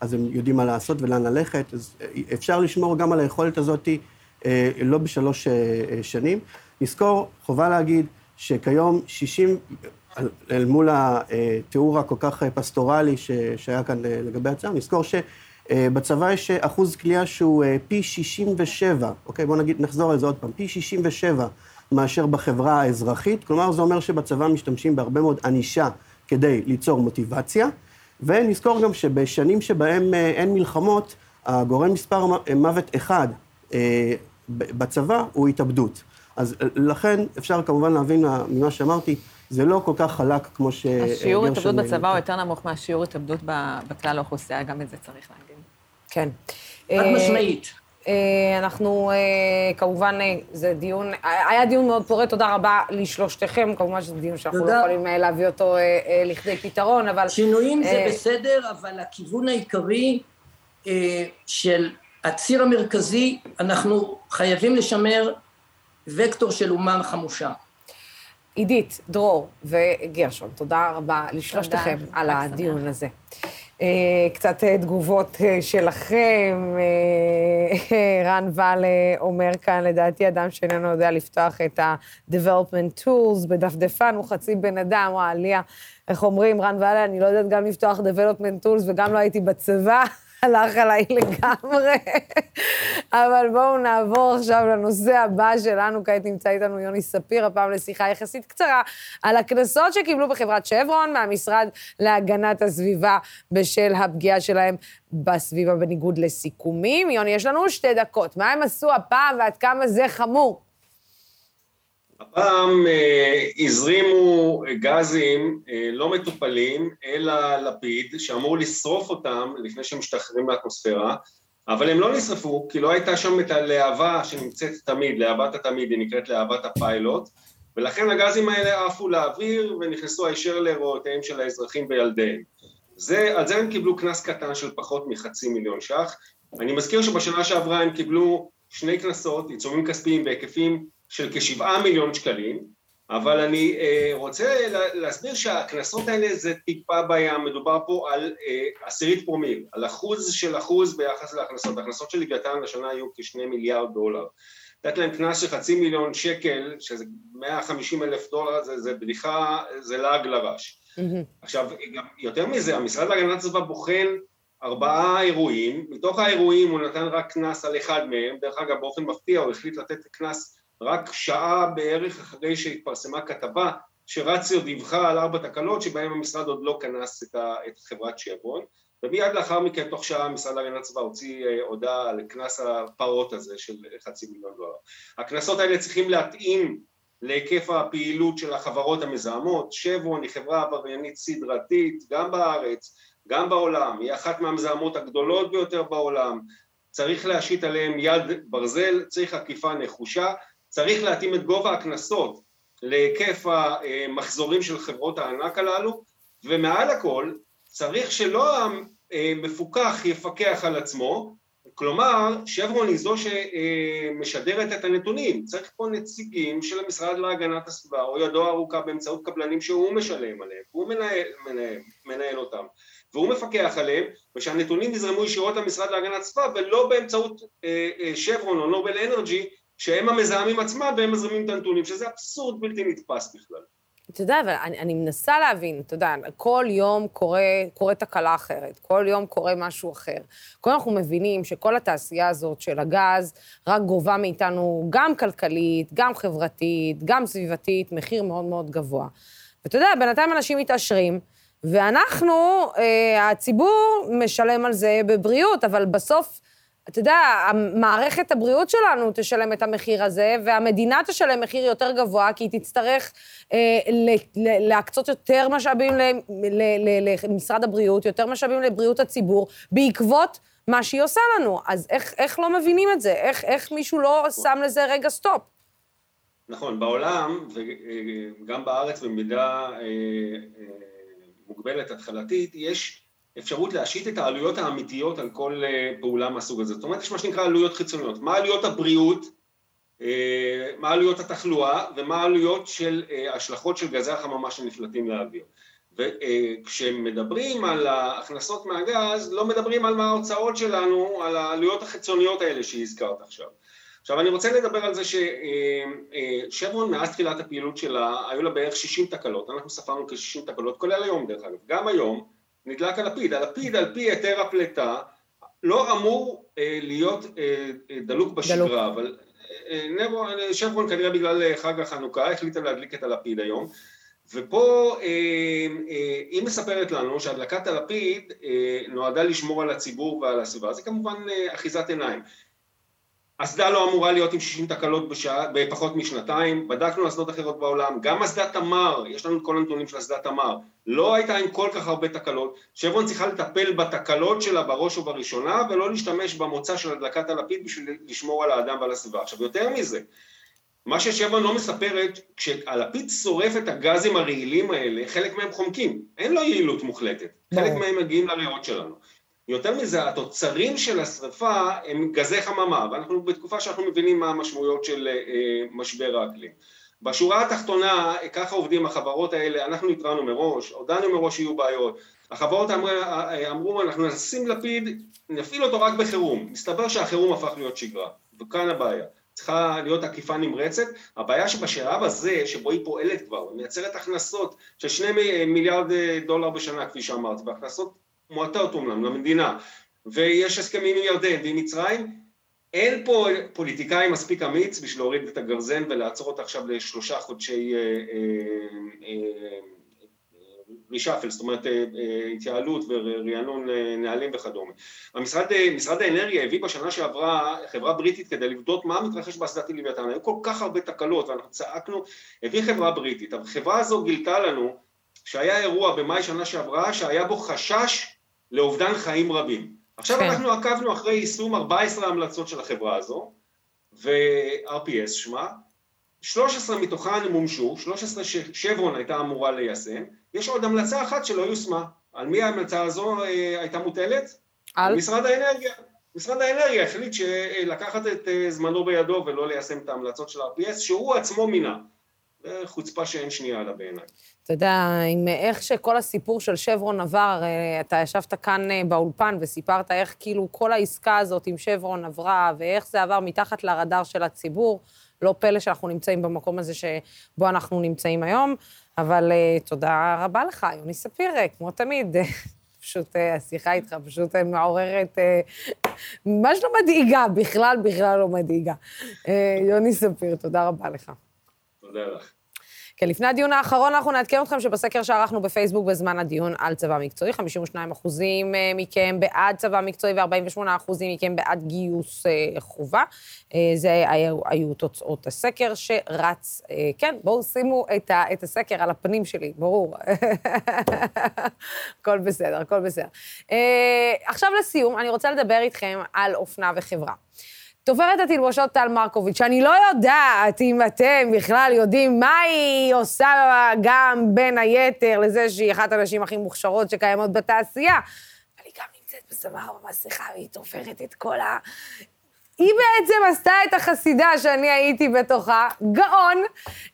אז הם יודעים מה לעשות ולאן ללכת. אז אפשר לשמור גם על היכולת הזאת אה, לא בשלוש אה, אה, שנים. נזכור, חובה להגיד, שכיום 60, אל מול התיאור הכל כך פסטורלי שהיה כאן לגבי הצבא, נזכור שבצבא יש אחוז כליאה שהוא פי 67, אוקיי? בואו נגיד, נחזור על זה עוד פעם, פי 67 מאשר בחברה האזרחית, כלומר זה אומר שבצבא משתמשים בהרבה מאוד ענישה כדי ליצור מוטיבציה, ונזכור גם שבשנים שבהם אין מלחמות, הגורם מספר מוות אחד בצבא הוא התאבדות. אז אה, לכן אפשר כמובן להבין ממה שאמרתי, זה לא כל כך חלק כמו ש... השיעור התאבדות בצבא הוא יותר נמוך מהשיעור התאבדות בכלל האוכלוסייה, גם את זה צריך להגיד. כן. חד אה, משמעית. אה, אנחנו, כמובן, זה דיון, היה דיון מאוד פורה, תודה רבה לשלושתכם, כמובן שזה דיון שאנחנו לא יכולים להביא אותו לכדי פתרון, אבל... שינויים זה בסדר, אבל הכיוון העיקרי של הציר המרכזי, אנחנו חייבים לשמר וקטור של אומה חמושה. עידית, דרור וגרשון, תודה רבה לשלושתכם על הדיון הזה. אה, קצת אה, תגובות אה, שלכם. רן ואל אומר כאן, לדעתי, אדם שאיננו יודע לפתוח את ה-Development Tools בדפדפן, הוא חצי בן אדם, או עליה, איך אומרים, רן ואל, אני לא יודעת גם לפתוח Development Tools וגם לא הייתי בצבא. הלך עליי לגמרי. אבל בואו נעבור עכשיו לנושא הבא שלנו. כעת נמצא איתנו יוני ספיר, הפעם לשיחה יחסית קצרה, על הקנסות שקיבלו בחברת שברון מהמשרד להגנת הסביבה בשל הפגיעה שלהם בסביבה בניגוד לסיכומים. יוני, יש לנו שתי דקות. מה הם עשו הפעם ועד כמה זה חמור? הפעם אה, הזרימו גזים אה, לא מטופלים אלא לפיד שאמור לשרוף אותם לפני שהם משתחררים לאטמוספירה אבל הם לא נשרפו כי לא הייתה שם את הלהבה שנמצאת תמיד, להבת התמיד, היא נקראת להבת הפיילוט ולכן הגזים האלה עפו לאוויר ונכנסו הישר לריאותיהם של האזרחים וילדיהם. זה, על זה הם קיבלו קנס קטן של פחות מחצי מיליון ש"ח. אני מזכיר שבשנה שעברה הם קיבלו שני קנסות, עיצומים כספיים בהיקפים של כשבעה מיליון שקלים, אבל אני אה, רוצה להסביר שהקנסות האלה זה טיפה בים, מדובר פה על אה, עשירית פרומיל, על אחוז של אחוז ביחס להכנסות, ההכנסות של לוויתן לשנה היו כשני מיליארד דולר. לתת להם קנס של חצי מיליון שקל, שזה 150 אלף דולר, זה, זה בדיחה, זה לעג לרש. Mm-hmm. עכשיו, גם יותר מזה, המשרד להגנת הסביבה בוחן ארבעה אירועים, מתוך האירועים הוא נתן רק קנס על אחד מהם, דרך אגב באופן מפתיע הוא החליט לתת קנס רק שעה בערך אחרי שהתפרסמה כתבה שרציו דיווחה על ארבע תקלות שבהן המשרד עוד לא כנס את, ה, את חברת שברון ומיד לאחר מכן תוך שעה המשרד להגנת הסביבה הוציא אה, הודעה על קנס הפרות הזה של חצי מיליון דולר. הקנסות האלה צריכים להתאים להיקף הפעילות של החברות המזהמות, שברון היא חברה עבריינית סדרתית גם בארץ, גם בעולם, היא אחת מהמזהמות הגדולות ביותר בעולם, צריך להשית עליהם יד ברזל, צריך עקיפה נחושה צריך להתאים את גובה הקנסות להיקף המחזורים של חברות הענק הללו, ומעל הכל צריך שלא המפוקח יפקח על עצמו, כלומר שברון היא זו שמשדרת את הנתונים, צריך פה נציגים של המשרד להגנת הסביבה או ידו ארוכה באמצעות קבלנים שהוא משלם עליהם, הוא מנהל, מנהל, מנהל אותם והוא מפקח עליהם ושהנתונים יזרמו ישירות למשרד להגנת הסביבה ולא באמצעות אה, אה, שברון או נובל אנרג'י שהם המזהמים עצמם והם מזרימים את הנתונים, שזה אבסורד בלתי נתפס בכלל. אתה יודע, אבל אני, אני מנסה להבין, אתה יודע, כל יום קורה, קורה תקלה אחרת, כל יום קורה משהו אחר. כל אנחנו מבינים שכל התעשייה הזאת של הגז רק גובה מאיתנו גם כלכלית, גם חברתית, גם סביבתית, מחיר מאוד מאוד גבוה. ואתה יודע, בינתיים אנשים מתעשרים, ואנחנו, אה, הציבור משלם על זה בבריאות, אבל בסוף אתה יודע, מערכת הבריאות שלנו תשלם את המחיר הזה, והמדינה תשלם מחיר יותר גבוה, כי היא תצטרך אה, להקצות יותר משאבים למשרד הבריאות, יותר משאבים לבריאות הציבור, בעקבות מה שהיא עושה לנו. אז איך, איך לא מבינים את זה? איך, איך מישהו לא שם לזה רגע סטופ? נכון, בעולם, וגם בארץ במידה אה, אה, מוגבלת התחלתית, יש אפשרות להשית את העלויות האמיתיות על כל אה, פעולה מהסוג הזה. זאת אומרת, יש מה שנקרא עלויות חיצוניות. מה עלויות הבריאות, מה עלויות התחלואה, ומה העלויות של השלכות של גזי החממה שנפלטים לאוויר. וכשמדברים על ההכנסות מהגז, לא מדברים על מה ההוצאות שלנו, על העלויות החיצוניות האלה שהזכרת עכשיו. עכשיו אני רוצה לדבר על זה ששברון מאז תחילת הפעילות שלה היו לה בערך 60 תקלות, אנחנו ספרנו כ-60 תקלות, כולל היום דרך אגב, גם היום נדלק הלפיד, הלפיד על פי היתר הפליטה לא אמור אה, להיות אה, דלוק בשגרה, דלוק. אבל אה, שברון כנראה בגלל חג החנוכה החליטה להדליק את הלפיד היום ופה היא מספרת לנו שהדלקת הלפיד נועדה לשמור על הציבור ועל הסביבה, זה כמובן אחיזת עיניים. אסדה לא אמורה להיות עם 60 תקלות בשעה, בפחות משנתיים, בדקנו אסדות אחרות בעולם, גם אסדת תמר, יש לנו את כל הנתונים של אסדת תמר, לא הייתה עם כל כך הרבה תקלות, שברון צריכה לטפל בתקלות שלה בראש ובראשונה, ולא להשתמש במוצא של הדלקת הלפיד בשביל לשמור על האדם ועל הסביבה. עכשיו, יותר מזה, מה ששברון לא מספרת, כשהלפיד שורף את הגזים הרעילים האלה, חלק מהם חומקים, אין לו יעילות מוחלטת, חלק מהם מגיעים לריאות שלנו. יותר מזה, התוצרים של השרפה הם גזי חממה, ואנחנו בתקופה שאנחנו מבינים מה המשמעויות של אה, משבר האקלים. בשורה התחתונה, ככה עובדים החברות האלה, אנחנו התרענו מראש, הודענו מראש שיהיו בעיות, החברות אמר, אמרו, אנחנו נשים לפיד, נפעיל אותו רק בחירום, מסתבר שהחירום הפך להיות שגרה, וכאן הבעיה. צריכה להיות עקיפה נמרצת, הבעיה שבשלב הזה, שבו היא פועלת כבר, מייצרת הכנסות של שני מיליארד אה, דולר בשנה, כפי שאמרת, והכנסות מועטות אומנם למדינה, ויש הסכמים עם ירדן ועם מצרים, אין פה פוליטיקאי מספיק אמיץ בשביל להוריד את הגרזן ולעצור אותה עכשיו לשלושה חודשי רישאפל, אה, אה, זאת אומרת אה, התייעלות ורענון נהלים וכדומה. המשרד, משרד האנרגיה הביא בשנה שעברה חברה בריטית כדי לבדוק מה מתרחש באסדת לוויתן, היו כל כך הרבה תקלות ואנחנו צעקנו, הביא חברה בריטית, החברה הזו גילתה לנו שהיה אירוע במאי שנה שעברה שהיה בו חשש לאובדן חיים רבים. עכשיו כן. אנחנו עקבנו אחרי יישום 14 המלצות של החברה הזו, ו-RPS שמה, 13 מתוכן מומשו, 13 ששברון הייתה אמורה ליישם, יש עוד המלצה אחת שלא יושמה. על מי ההמלצה הזו אה, הייתה מוטלת? על? משרד האנרגיה. משרד האנרגיה החליט לקחת את אה, זמנו בידו ולא ליישם את ההמלצות של RPS, שהוא עצמו מינה. חוצפה שאין שנייה לה בעיניי. אתה יודע, עם איך שכל הסיפור של שברון עבר, אה, אתה ישבת כאן אה, באולפן וסיפרת איך כאילו כל העסקה הזאת עם שברון עברה, ואיך זה עבר מתחת לרדאר של הציבור. לא פלא שאנחנו נמצאים במקום הזה שבו אנחנו נמצאים היום, אבל uh, תודה רבה לך, יוני ספיר, כמו תמיד. פשוט השיחה איתך פשוט מעוררת, ממש לא מדאיגה, בכלל, בכלל לא מדאיגה. יוני ספיר, תודה רבה לך. כן, לפני הדיון האחרון אנחנו נעדכן אתכם שבסקר שערכנו בפייסבוק בזמן הדיון על צבא מקצועי, 52 אחוזים אה, מכם בעד צבא מקצועי ו-48 אחוזים מכם בעד גיוס אה, חובה. אה, זה היו, היו תוצאות הסקר שרץ, כן, בואו שימו את, ה, את הסקר על הפנים שלי, ברור. הכל בסדר, הכל בסדר. עכשיו לסיום, אני רוצה לדבר איתכם על אופנה וחברה. דוברת התלבושות טל מרקוביץ', שאני לא יודעת אם אתם בכלל יודעים מה היא עושה גם בין היתר לזה שהיא אחת הנשים הכי מוכשרות שקיימות בתעשייה, אבל היא גם נמצאת בסמר במסכה והיא תופרת את כל. היא בעצם עשתה את החסידה שאני הייתי בתוכה, גאון,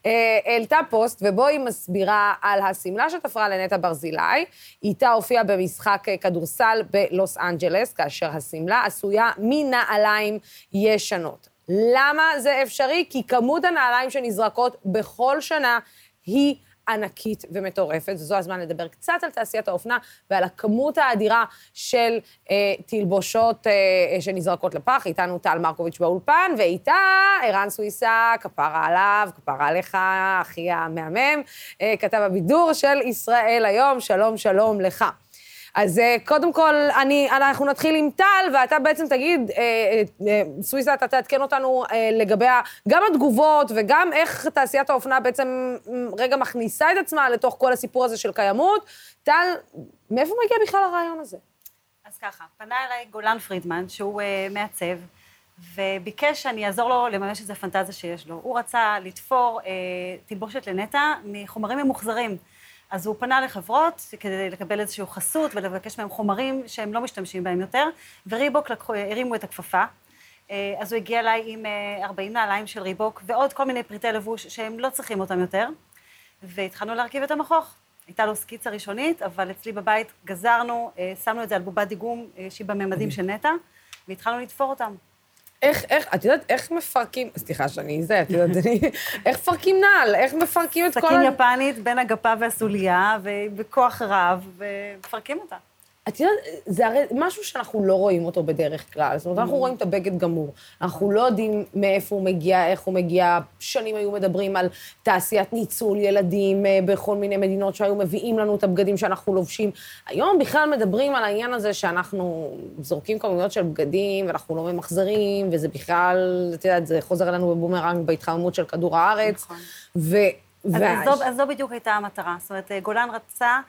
אה, העלתה פוסט, ובו היא מסבירה על השמלה שתפרה לנטע ברזילי. איתה הופיעה במשחק כדורסל בלוס אנג'לס, כאשר השמלה עשויה מנעליים ישנות. למה זה אפשרי? כי כמות הנעליים שנזרקות בכל שנה היא ענקית ומטורפת, וזו הזמן לדבר קצת על תעשיית האופנה ועל הכמות האדירה של אה, תלבושות אה, אה, שנזרקות לפח. איתנו טל מרקוביץ' באולפן, ואיתה ערן סוויסה, כפרה עליו, כפרה עליך, אחי המהמם, אה, כתב הבידור של ישראל היום, שלום, שלום לך. אז אה, קודם כל, אני, אנחנו נתחיל עם טל, ואתה בעצם תגיד, אה, אה, סוויסה, אתה תעדכן אותנו לגבי גם התגובות וגם איך תעשיית האופנה בעצם רגע מכניסה את עצמה לתוך כל הסיפור הזה של קיימות. טל, מאיפה מגיע בכלל הרעיון הזה? אז ככה, פנה אליי גולן פרידמן, שהוא מעצב, וביקש שאני אעזור לו לממש איזה פנטזיה שיש לו. הוא רצה לתפור אה, תלבושת לנטע מחומרים ממוחזרים. אז הוא פנה לחברות כדי לקבל איזושהי חסות ולבקש מהם חומרים שהם לא משתמשים בהם יותר, וריבוק לקחו, הרימו את הכפפה. אה, אז הוא הגיע אליי עם 40 אה, נעליים של ריבוק ועוד כל מיני פריטי לבוש שהם לא צריכים אותם יותר, והתחלנו להרכיב את המכוך. הייתה לו סקיצה ראשונית, אבל אצלי בבית גזרנו, אה, שמנו את זה על בובת דיגום שהיא בממדים של נטע, והתחלנו לתפור אותם. איך, איך, את יודעת, איך מפרקים, סליחה שאני זה, את יודעת, אני, איך מפרקים נעל? איך מפרקים את כל... סכין יפנית בין הגפה והסוליה, ובכוח רב, ומפרקים אותה. את יודעת, זה הרי משהו שאנחנו לא רואים אותו בדרך כלל. זאת אומרת, אנחנו mm. רואים את הבגד גמור. אנחנו לא יודעים מאיפה הוא מגיע, איך הוא מגיע. שנים היו מדברים על תעשיית ניצול ילדים אה, בכל מיני מדינות שהיו מביאים לנו את הבגדים שאנחנו לובשים. היום בכלל מדברים על העניין הזה שאנחנו זורקים כמויות של בגדים, ואנחנו לא ממחזרים, וזה בכלל, את יודעת, זה חוזר אלינו בבומרנג בהתחממות של כדור הארץ. נכון. ו... אז. זו, אז זו בדיוק הייתה המטרה. זאת אומרת, גולן רצה...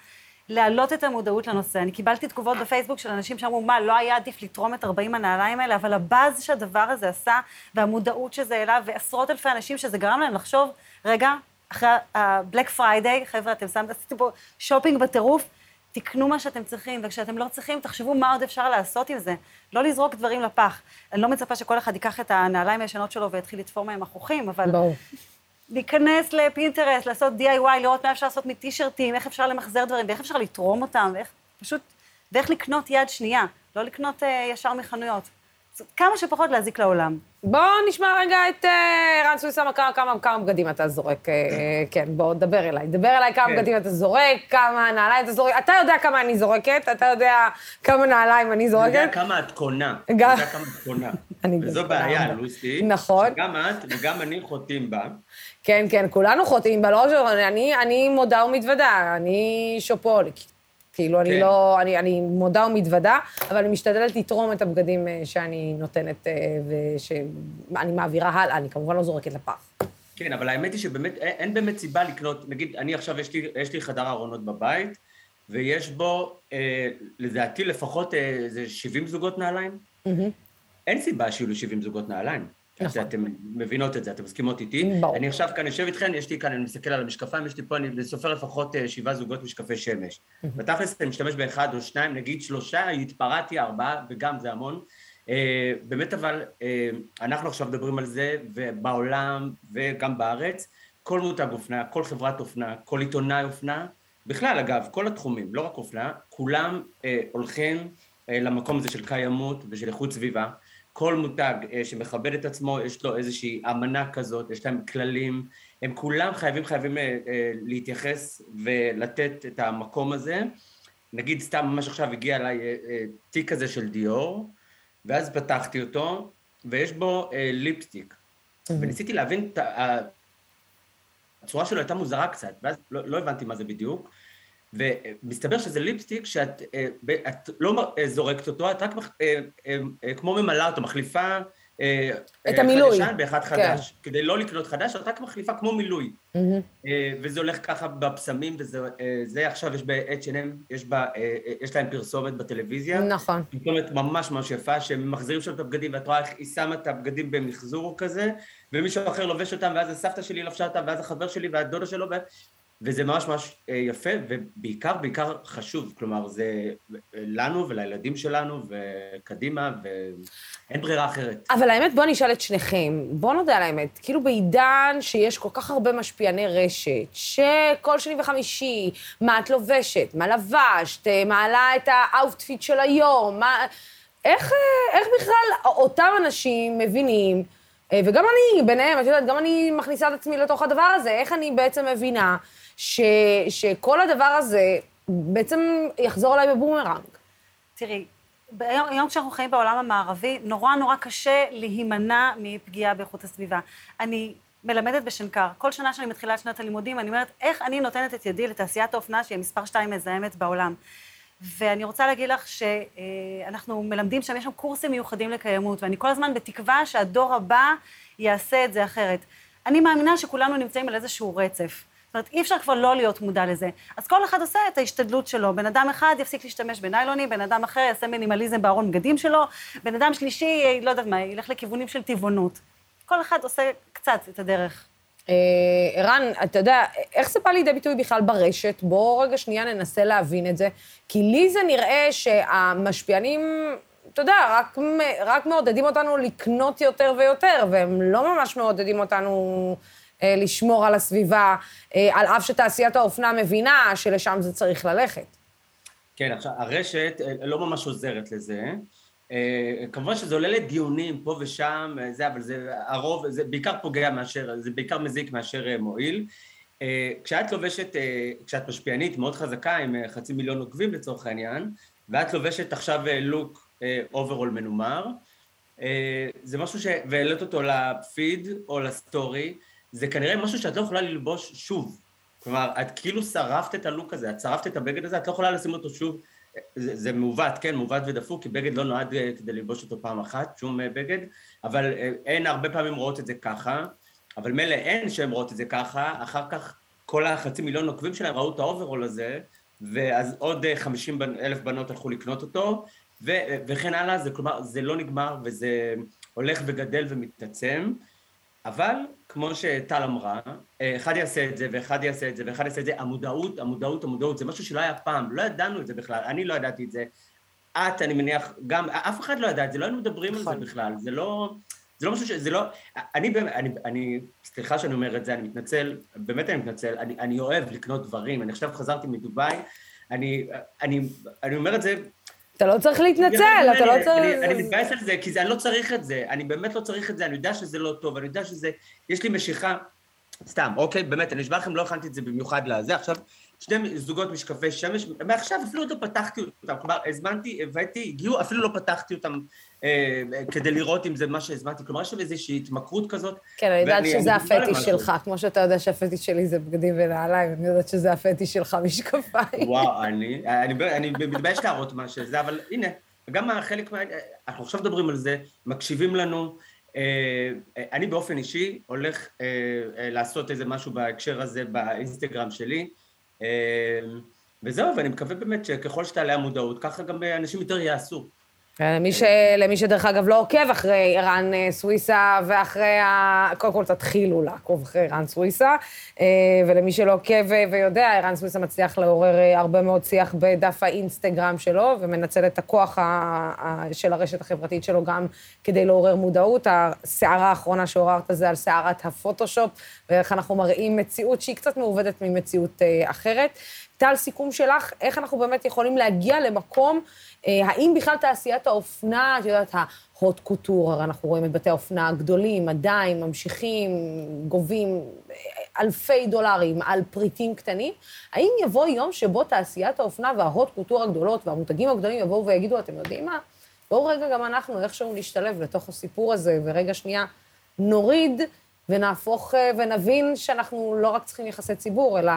להעלות את המודעות לנושא. אני קיבלתי תגובות בפייסבוק של אנשים שאמרו, מה, לא היה עדיף לתרום את 40 הנעליים האלה, אבל הבאז שהדבר הזה עשה, והמודעות שזה העלה, ועשרות אלפי אנשים שזה גרם להם לחשוב, רגע, אחרי ה-Black Friday, חבר'ה, אתם שמת, עשיתם פה שופינג בטירוף, תקנו מה שאתם צריכים, וכשאתם לא צריכים, תחשבו מה עוד אפשר לעשות עם זה. לא לזרוק דברים לפח. אני לא מצפה שכל אחד ייקח את הנעליים הישנות שלו ויתחיל לתפור מהם מכוחים, אבל... ברור. להיכנס לפינטרסט, לעשות DIY, לראות מה אפשר לעשות מטישרטים, איך אפשר למחזר דברים, ואיך אפשר לתרום אותם, ואיך פשוט, ואיך לקנות יד שנייה, לא לקנות uh, ישר מחנויות. כמה שפחות להזיק לעולם. בואו נשמע רגע את אה, ערן סוויסה, כמה, כמה, כמה בגדים אתה זורק. אה, כן, בוא, דבר אליי. דבר אליי כמה כן. בגדים אתה זורק, כמה נעליים אתה זורק. אתה יודע כמה אני זורקת, אתה יודע כמה נעליים אני זורקת. אני יודע כמה את קונה. גם... אני יודע כמה את קונה. וזו בעיה, לוסי. נכון. שגם את וגם אני חוטאים בה. כן, כן, כולנו חוטאים בה, לא רק שאני, אני מודה ומתוודה, אני שופוליקית. כאילו, אני כן. לא, אני, אני מודה ומתוודה, אבל אני משתדלת לתרום את הבגדים אה, שאני נותנת אה, ושאני מעבירה הלאה, אני כמובן לא זורקת לפח. כן, אבל האמת היא שבאמת, אין, אין באמת סיבה לקנות, נגיד, אני עכשיו, יש לי, יש לי חדר ארונות בבית, ויש בו, אה, לדעתי, לפחות איזה אה, 70 זוגות נעליים. Mm-hmm. אין סיבה שיהיו לי 70 זוגות נעליים. נכון. אתם מבינות את זה, אתם מסכימות איתי. ברור. אני עכשיו כאן יושב איתכן, יש לי כאן, אני מסתכל על המשקפיים, יש לי פה, אני סופר לפחות אה, שבעה זוגות משקפי שמש. בתכלס אני משתמש באחד או שניים, נגיד שלושה, התפרעתי ארבעה, וגם זה המון. אה, באמת אבל, אה, אנחנו עכשיו מדברים על זה, ובעולם וגם בארץ, כל מותג אופנה, כל חברת אופנה, כל עיתונאי אופנה, בכלל אגב, כל התחומים, לא רק אופנה, כולם הולכים למקום הזה של קיימות ושל איכות סביבה. כל מותג אה, שמכבד את עצמו, יש לו איזושהי אמנה כזאת, יש להם כללים, הם כולם חייבים חייבים אה, אה, להתייחס ולתת את המקום הזה. נגיד סתם ממש עכשיו הגיע אליי תיק כזה של דיור, ואז פתחתי אותו, ויש בו ליפסטיק. וניסיתי להבין, הצורה שלו הייתה מוזרה קצת, ואז לא, לא הבנתי מה זה בדיוק. ומסתבר שזה ליפסטיק שאת אה, את לא אה, זורקת אותו, את רק אה, כמו ממלאה אותו, מחליפה את המילוי. אחד ישן באחד כן. חדש. כדי לא לקנות חדש, את רק מחליפה כמו מילוי. Mm-hmm. וזה הולך ככה בפסמים, וזה עכשיו יש ב-H&M, יש, יש להם פרסומת בטלוויזיה. נכון. פרסומת ממש ממש יפה, שהם מחזירים שם את הבגדים, ואת רואה איך היא שמה את הבגדים במחזור כזה, ומישהו אחר לובש אותם, ואז הסבתא שלי לבשה אותם, ואז החבר שלי והדודה שלו, וזה ממש ממש אה, יפה, ובעיקר, בעיקר חשוב, כלומר, זה לנו ולילדים שלנו, וקדימה, ואין ברירה אחרת. אבל האמת, בואו נשאל את שניכם, בואו נודה על האמת, כאילו בעידן שיש כל כך הרבה משפיעני רשת, שכל שני וחמישי, מה את לובשת, מה לבשת, אה, מעלה את ה outfit של היום, מה... איך, אה, איך בכלל אותם אנשים מבינים, וגם אני ביניהם, את יודעת, גם אני מכניסה את עצמי לתוך הדבר הזה, איך אני בעצם מבינה ש, שכל הדבר הזה בעצם יחזור אליי בבומרנג. תראי, היום, היום כשאנחנו חיים בעולם המערבי, נורא נורא קשה להימנע מפגיעה באיכות הסביבה. אני מלמדת בשנקר. כל שנה שאני מתחילה את שנת הלימודים, אני אומרת, איך אני נותנת את ידי לתעשיית האופנה שהיא מספר שתיים מזהמת בעולם. ואני רוצה להגיד לך שאנחנו מלמדים שם, יש שם קורסים מיוחדים לקיימות, ואני כל הזמן בתקווה שהדור הבא יעשה את זה אחרת. אני מאמינה שכולנו נמצאים על איזשהו רצף. אומרת, אי אפשר כבר לא להיות מודע לזה. אז כל אחד עושה את ההשתדלות שלו. בן אדם אחד יפסיק להשתמש בניילונים, בן אדם אחר יעשה מינימליזם בארון בגדים שלו, בן אדם שלישי, לא יודעת מה, ילך לכיוונים של טבעונות. כל אחד עושה קצת את הדרך. אה, ערן, אתה יודע, איך זה בא לידי ביטוי בכלל ברשת? בואו רגע שנייה ננסה להבין את זה. כי לי זה נראה שהמשפיענים, אתה יודע, רק, רק מעודדים אותנו לקנות יותר ויותר, והם לא ממש מעודדים אותנו לשמור על הסביבה, אה, על אף שתעשיית האופנה מבינה שלשם זה צריך ללכת. כן, עכשיו, הרשת לא ממש עוזרת לזה. אה, כמובן שזה עולה לדיונים פה ושם, אה, זה, אבל זה הרוב, זה בעיקר פוגע מאשר, זה בעיקר מזיק מאשר אה, מועיל. כשאת לובשת, כשאת משפיענית מאוד חזקה עם חצי מיליון עוקבים לצורך העניין, ואת לובשת עכשיו look אוברול מנומר, זה משהו ש... והעלית אותו לפיד או לסטורי, זה כנראה משהו שאת לא יכולה ללבוש שוב. כלומר, את כאילו שרפת את ה look הזה, את שרפת את הבגד הזה, את לא יכולה לשים אותו שוב. זה, זה מעוות, כן, מעוות ודפוק, כי בגד לא נועד אה, כדי ללבוש אותו פעם אחת, שום אה, בגד, אבל אה, אין הרבה פעמים רואות את זה ככה, אבל מילא אין שהן רואות את זה ככה, אחר כך כל החצי מיליון עוקבים שלהם ראו את האוברול הזה, ואז עוד 50 אלף בנות הלכו לקנות אותו, ו, וכן הלאה, זה כלומר, זה לא נגמר וזה הולך וגדל ומתעצם, אבל כמו שטל אמרה, אחד יעשה את זה ואחד יעשה את זה ואחד יעשה את זה, המודעות, המודעות, המודעות, זה משהו שלא היה פעם, לא ידענו את זה בכלל, אני לא ידעתי את זה. את, אני מניח, גם, אף אחד לא ידע את זה, לא היינו מדברים על זה נכון. בכלל, זה לא, זה לא משהו ש... זה לא... אני באמת, אני, אני, סליחה שאני אומר את זה, אני מתנצל, באמת אני מתנצל, אני, אני אוהב לקנות דברים, אני עכשיו חזרתי מדובאי, אני, אני, אני אומר את זה אתה לא צריך להתנצל, אתה לא צריך... אני מתבאס על זה, כי אני לא צריך את זה. אני באמת לא צריך את זה, אני יודע שזה לא טוב, אני יודע שזה... יש לי משיכה... סתם, אוקיי? באמת, אני נשבע לכם, לא הכנתי את זה במיוחד לזה. עכשיו, שני זוגות משקפי שמש, מעכשיו אפילו לא פתחתי אותם, כלומר, הזמנתי, הבאתי, הגיעו, אפילו לא פתחתי אותם כדי לראות אם זה מה שהזמנתי, כלומר, יש שם איזושהי התמכרות כזאת. כן, אני יודעת שזה הפטיש שלך, כמו שאתה יודע שהפטיש שלי זה בגדים ונעליים, אני יודעת שזה הפטיש שלך משקפיים. וואו, אני, אני, מתבייש להראות מה שזה, אבל הנה, גם חלק מה... אנחנו עכשיו מדברים על זה, מקשיבים לנו, אה, אני באופן אישי הולך אה, לעשות איזה משהו בהקשר הזה באינסטגרם שלי, וזהו, ואני מקווה באמת שככל שתעלה המודעות, ככה גם אנשים יותר יעשו. למי, ש... למי שדרך אגב לא עוקב אחרי ערן אה, סוויסה ואחרי ה... קודם כל תתחילו לעקוב אחרי ערן סוויסה, אה, ולמי שלא עוקב ויודע, ערן סוויסה מצליח לעורר אה, הרבה מאוד שיח בדף האינסטגרם שלו, ומנצל את הכוח ה... של הרשת החברתית שלו גם כדי לעורר מודעות. הסערה האחרונה שעוררת זה על סערת הפוטושופ, ואיך אנחנו מראים מציאות שהיא קצת מעובדת ממציאות אחרת. טל, סיכום שלך, איך אנחנו באמת יכולים להגיע למקום, אה, האם בכלל תעשיית האופנה, את יודעת, ההוט קוטור, הרי אנחנו רואים את בתי האופנה הגדולים, עדיין ממשיכים, גובים אה, אלפי דולרים על פריטים קטנים, האם יבוא יום שבו תעשיית האופנה וההוט קוטור הגדולות והמותגים הגדולים יבואו ויגידו, אתם יודעים מה? בואו רגע גם אנחנו איכשהו נשתלב לתוך הסיפור הזה, ורגע שנייה נוריד ונהפוך אה, ונבין שאנחנו לא רק צריכים יחסי ציבור, אלא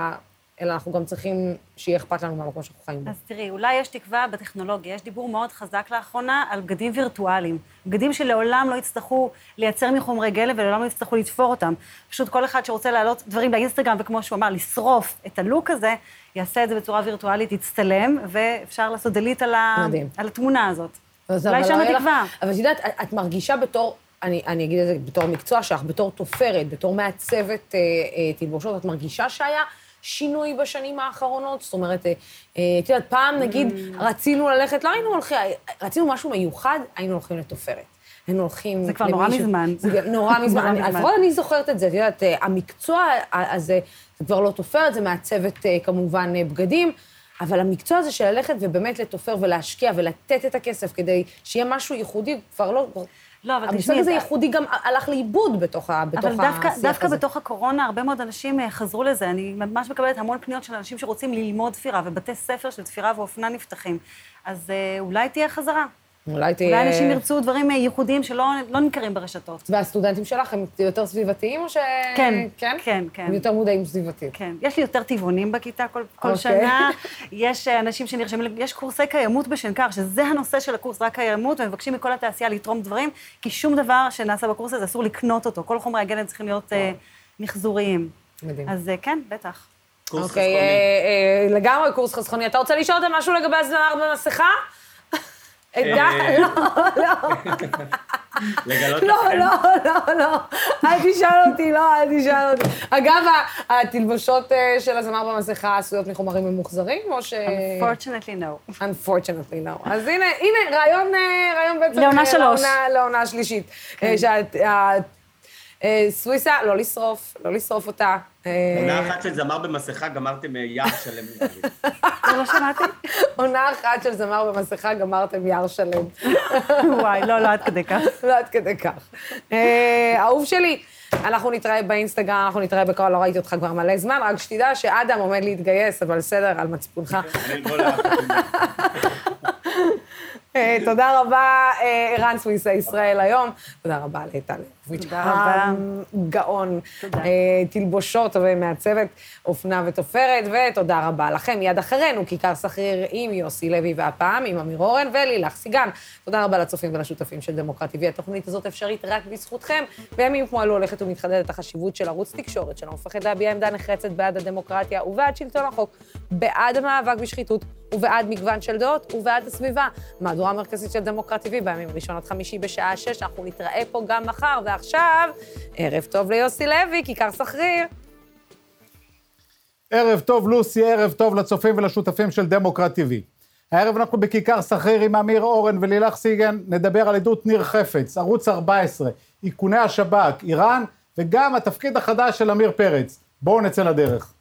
אלא אנחנו גם צריכים שיהיה אכפת לנו מהמקום שאנחנו חיים בו. אז תראי, אולי יש תקווה בטכנולוגיה. יש דיבור מאוד חזק לאחרונה על בגדים וירטואליים. בגדים שלעולם לא יצטרכו לייצר מחומרי גלם ולעולם לא יצטרכו לתפור אותם. פשוט כל אחד שרוצה להעלות דברים באינסטגרם, וכמו שהוא אמר, לשרוף את הלוק הזה, יעשה את זה בצורה וירטואלית, יצטלם, ואפשר לעשות דלית על, ה... על התמונה הזאת. אולי לנו לא תקווה. אבל את יודעת, את מרגישה בתור... אני, אני אגיד את זה בתור מקצוע שלך, בתור תופרת, בתור מעצבת אה, אה, תלבושות, את מרגישה שהיה שינוי בשנים האחרונות? זאת אומרת, אה, אה, את יודעת, פעם נגיד mm. רצינו ללכת, לא היינו הולכים, רצינו משהו מיוחד, היינו הולכים לתופרת. היינו הולכים... זה כבר נורא מזמן. זה נורא מזמן. לפחות אני זוכרת את זה, את יודעת, אה, המקצוע הזה, זה כבר לא תופרת, זה מעצבת כמובן בגדים, אבל המקצוע הזה של ללכת ובאמת לתופר ולהשקיע ולתת את הכסף כדי שיהיה משהו ייחודי, כבר לא... לא, אבל תשמעי... המושג הזה ייחודי גם הלך לאיבוד בתוך, השיח הזה. אבל דווקא, דווקא בתוך הקורונה, הרבה מאוד אנשים אה, חזרו לזה. אני ממש מקבלת המון פניות של אנשים שרוצים ללמוד תפירה, ובתי ספר של תפירה ואופנה נפתחים. אז אה, אולי תהיה חזרה. אולי תהיה... אולי אנשים ירצו דברים ייחודיים שלא לא נמכרים ברשתות. והסטודנטים שלך הם יותר סביבתיים או ש... כן, כן? כן, כן. הם יותר מודעים סביבתיים. כן. יש לי יותר טבעונים בכיתה כל, כל אוקיי. שנה. יש אה, אנשים שנרשמים, יש קורסי קיימות בשנקר, שזה הנושא של הקורס, רק קיימות, ומבקשים מכל התעשייה לתרום דברים, כי שום דבר שנעשה בקורס הזה אסור לקנות אותו. כל חומרי הגלם צריכים להיות אה, מחזוריים. מדהים. אז אה, כן, בטח. קורס אוקיי, חסכוני. אה, אה, לגמרי קורס חסכוני. אתה רוצה לשאול אותם משהו לגבי הזמר במסכה? אה, די, לא, לא, לגלות לא, לכם? לא, לא, לא, אל תשאל אותי, לא, אל תשאל אותי. אגב, התלבושות אה, של הזמר במסכה עשויות מחומרים ממוחזרים, או ש... Fortunately no. Unfortunately no. אז הנה, הנה, רעיון, אה, רעיון בעצם... לעונה אה, שלוש. לעונה- לעונה השלישית. אה, סוויסה, לא לשרוף, לא לשרוף אותה. אה, עונה אחת של זמר במסכה, גמרתם אה, יער שלם. לא שמעתי? עונה אחת של זמר במסכה, גמרתם יער שלם. וואי, לא, לא עד כדי כך. לא עד כדי כך. אה, אהוב שלי, אנחנו נתראה באינסטגרם, אנחנו נתראה בכל, לא ראיתי אותך כבר מלא זמן, רק שתדע שאדם עומד להתגייס, אבל בסדר, על מצפונך. תודה רבה, ערן סוויסה ישראל היום. תודה רבה לטל לוביץ'. תודה רבה. גאון. תודה. אה, תלבושות ומעצבת אופנה ותופרת, ותודה רבה לכם. מיד אחרינו, כיכר סחריר עם יוסי לוי, והפעם עם אמיר אורן ולילך סיגן. תודה רבה לצופים ולשותפים של דמוקרטי TV. התוכנית הזאת אפשרית רק בזכותכם. בימים כמו אלו הולכת ומתחדדת החשיבות של ערוץ תקשורת שלא מפחד להביע עמדה נחרצת בעד הדמוקרטיה ובעד שלטון החוק, בעד המאבק בשחיתות ובעד מגוון של דעות ובעד הסביבה. מהדורה מרכזית של דמוקרט TV בימים ראשון עד חמישי בשעה שש. אנחנו נתראה פה גם מחר, ועכשיו, ערב טוב ליוסי לוי, כיכר סחריר. ערב טוב, לוסי, ערב טוב לצופים ולשותפים של דמוקרט TV. הערב אנחנו בכיכר סחריר עם אמיר אורן ולילך סיגן, נדבר על עדות ניר חפץ, ערוץ 14, איכוני השב"כ, איראן, וגם התפקיד החדש של עמיר פרץ. בואו נצא לדרך.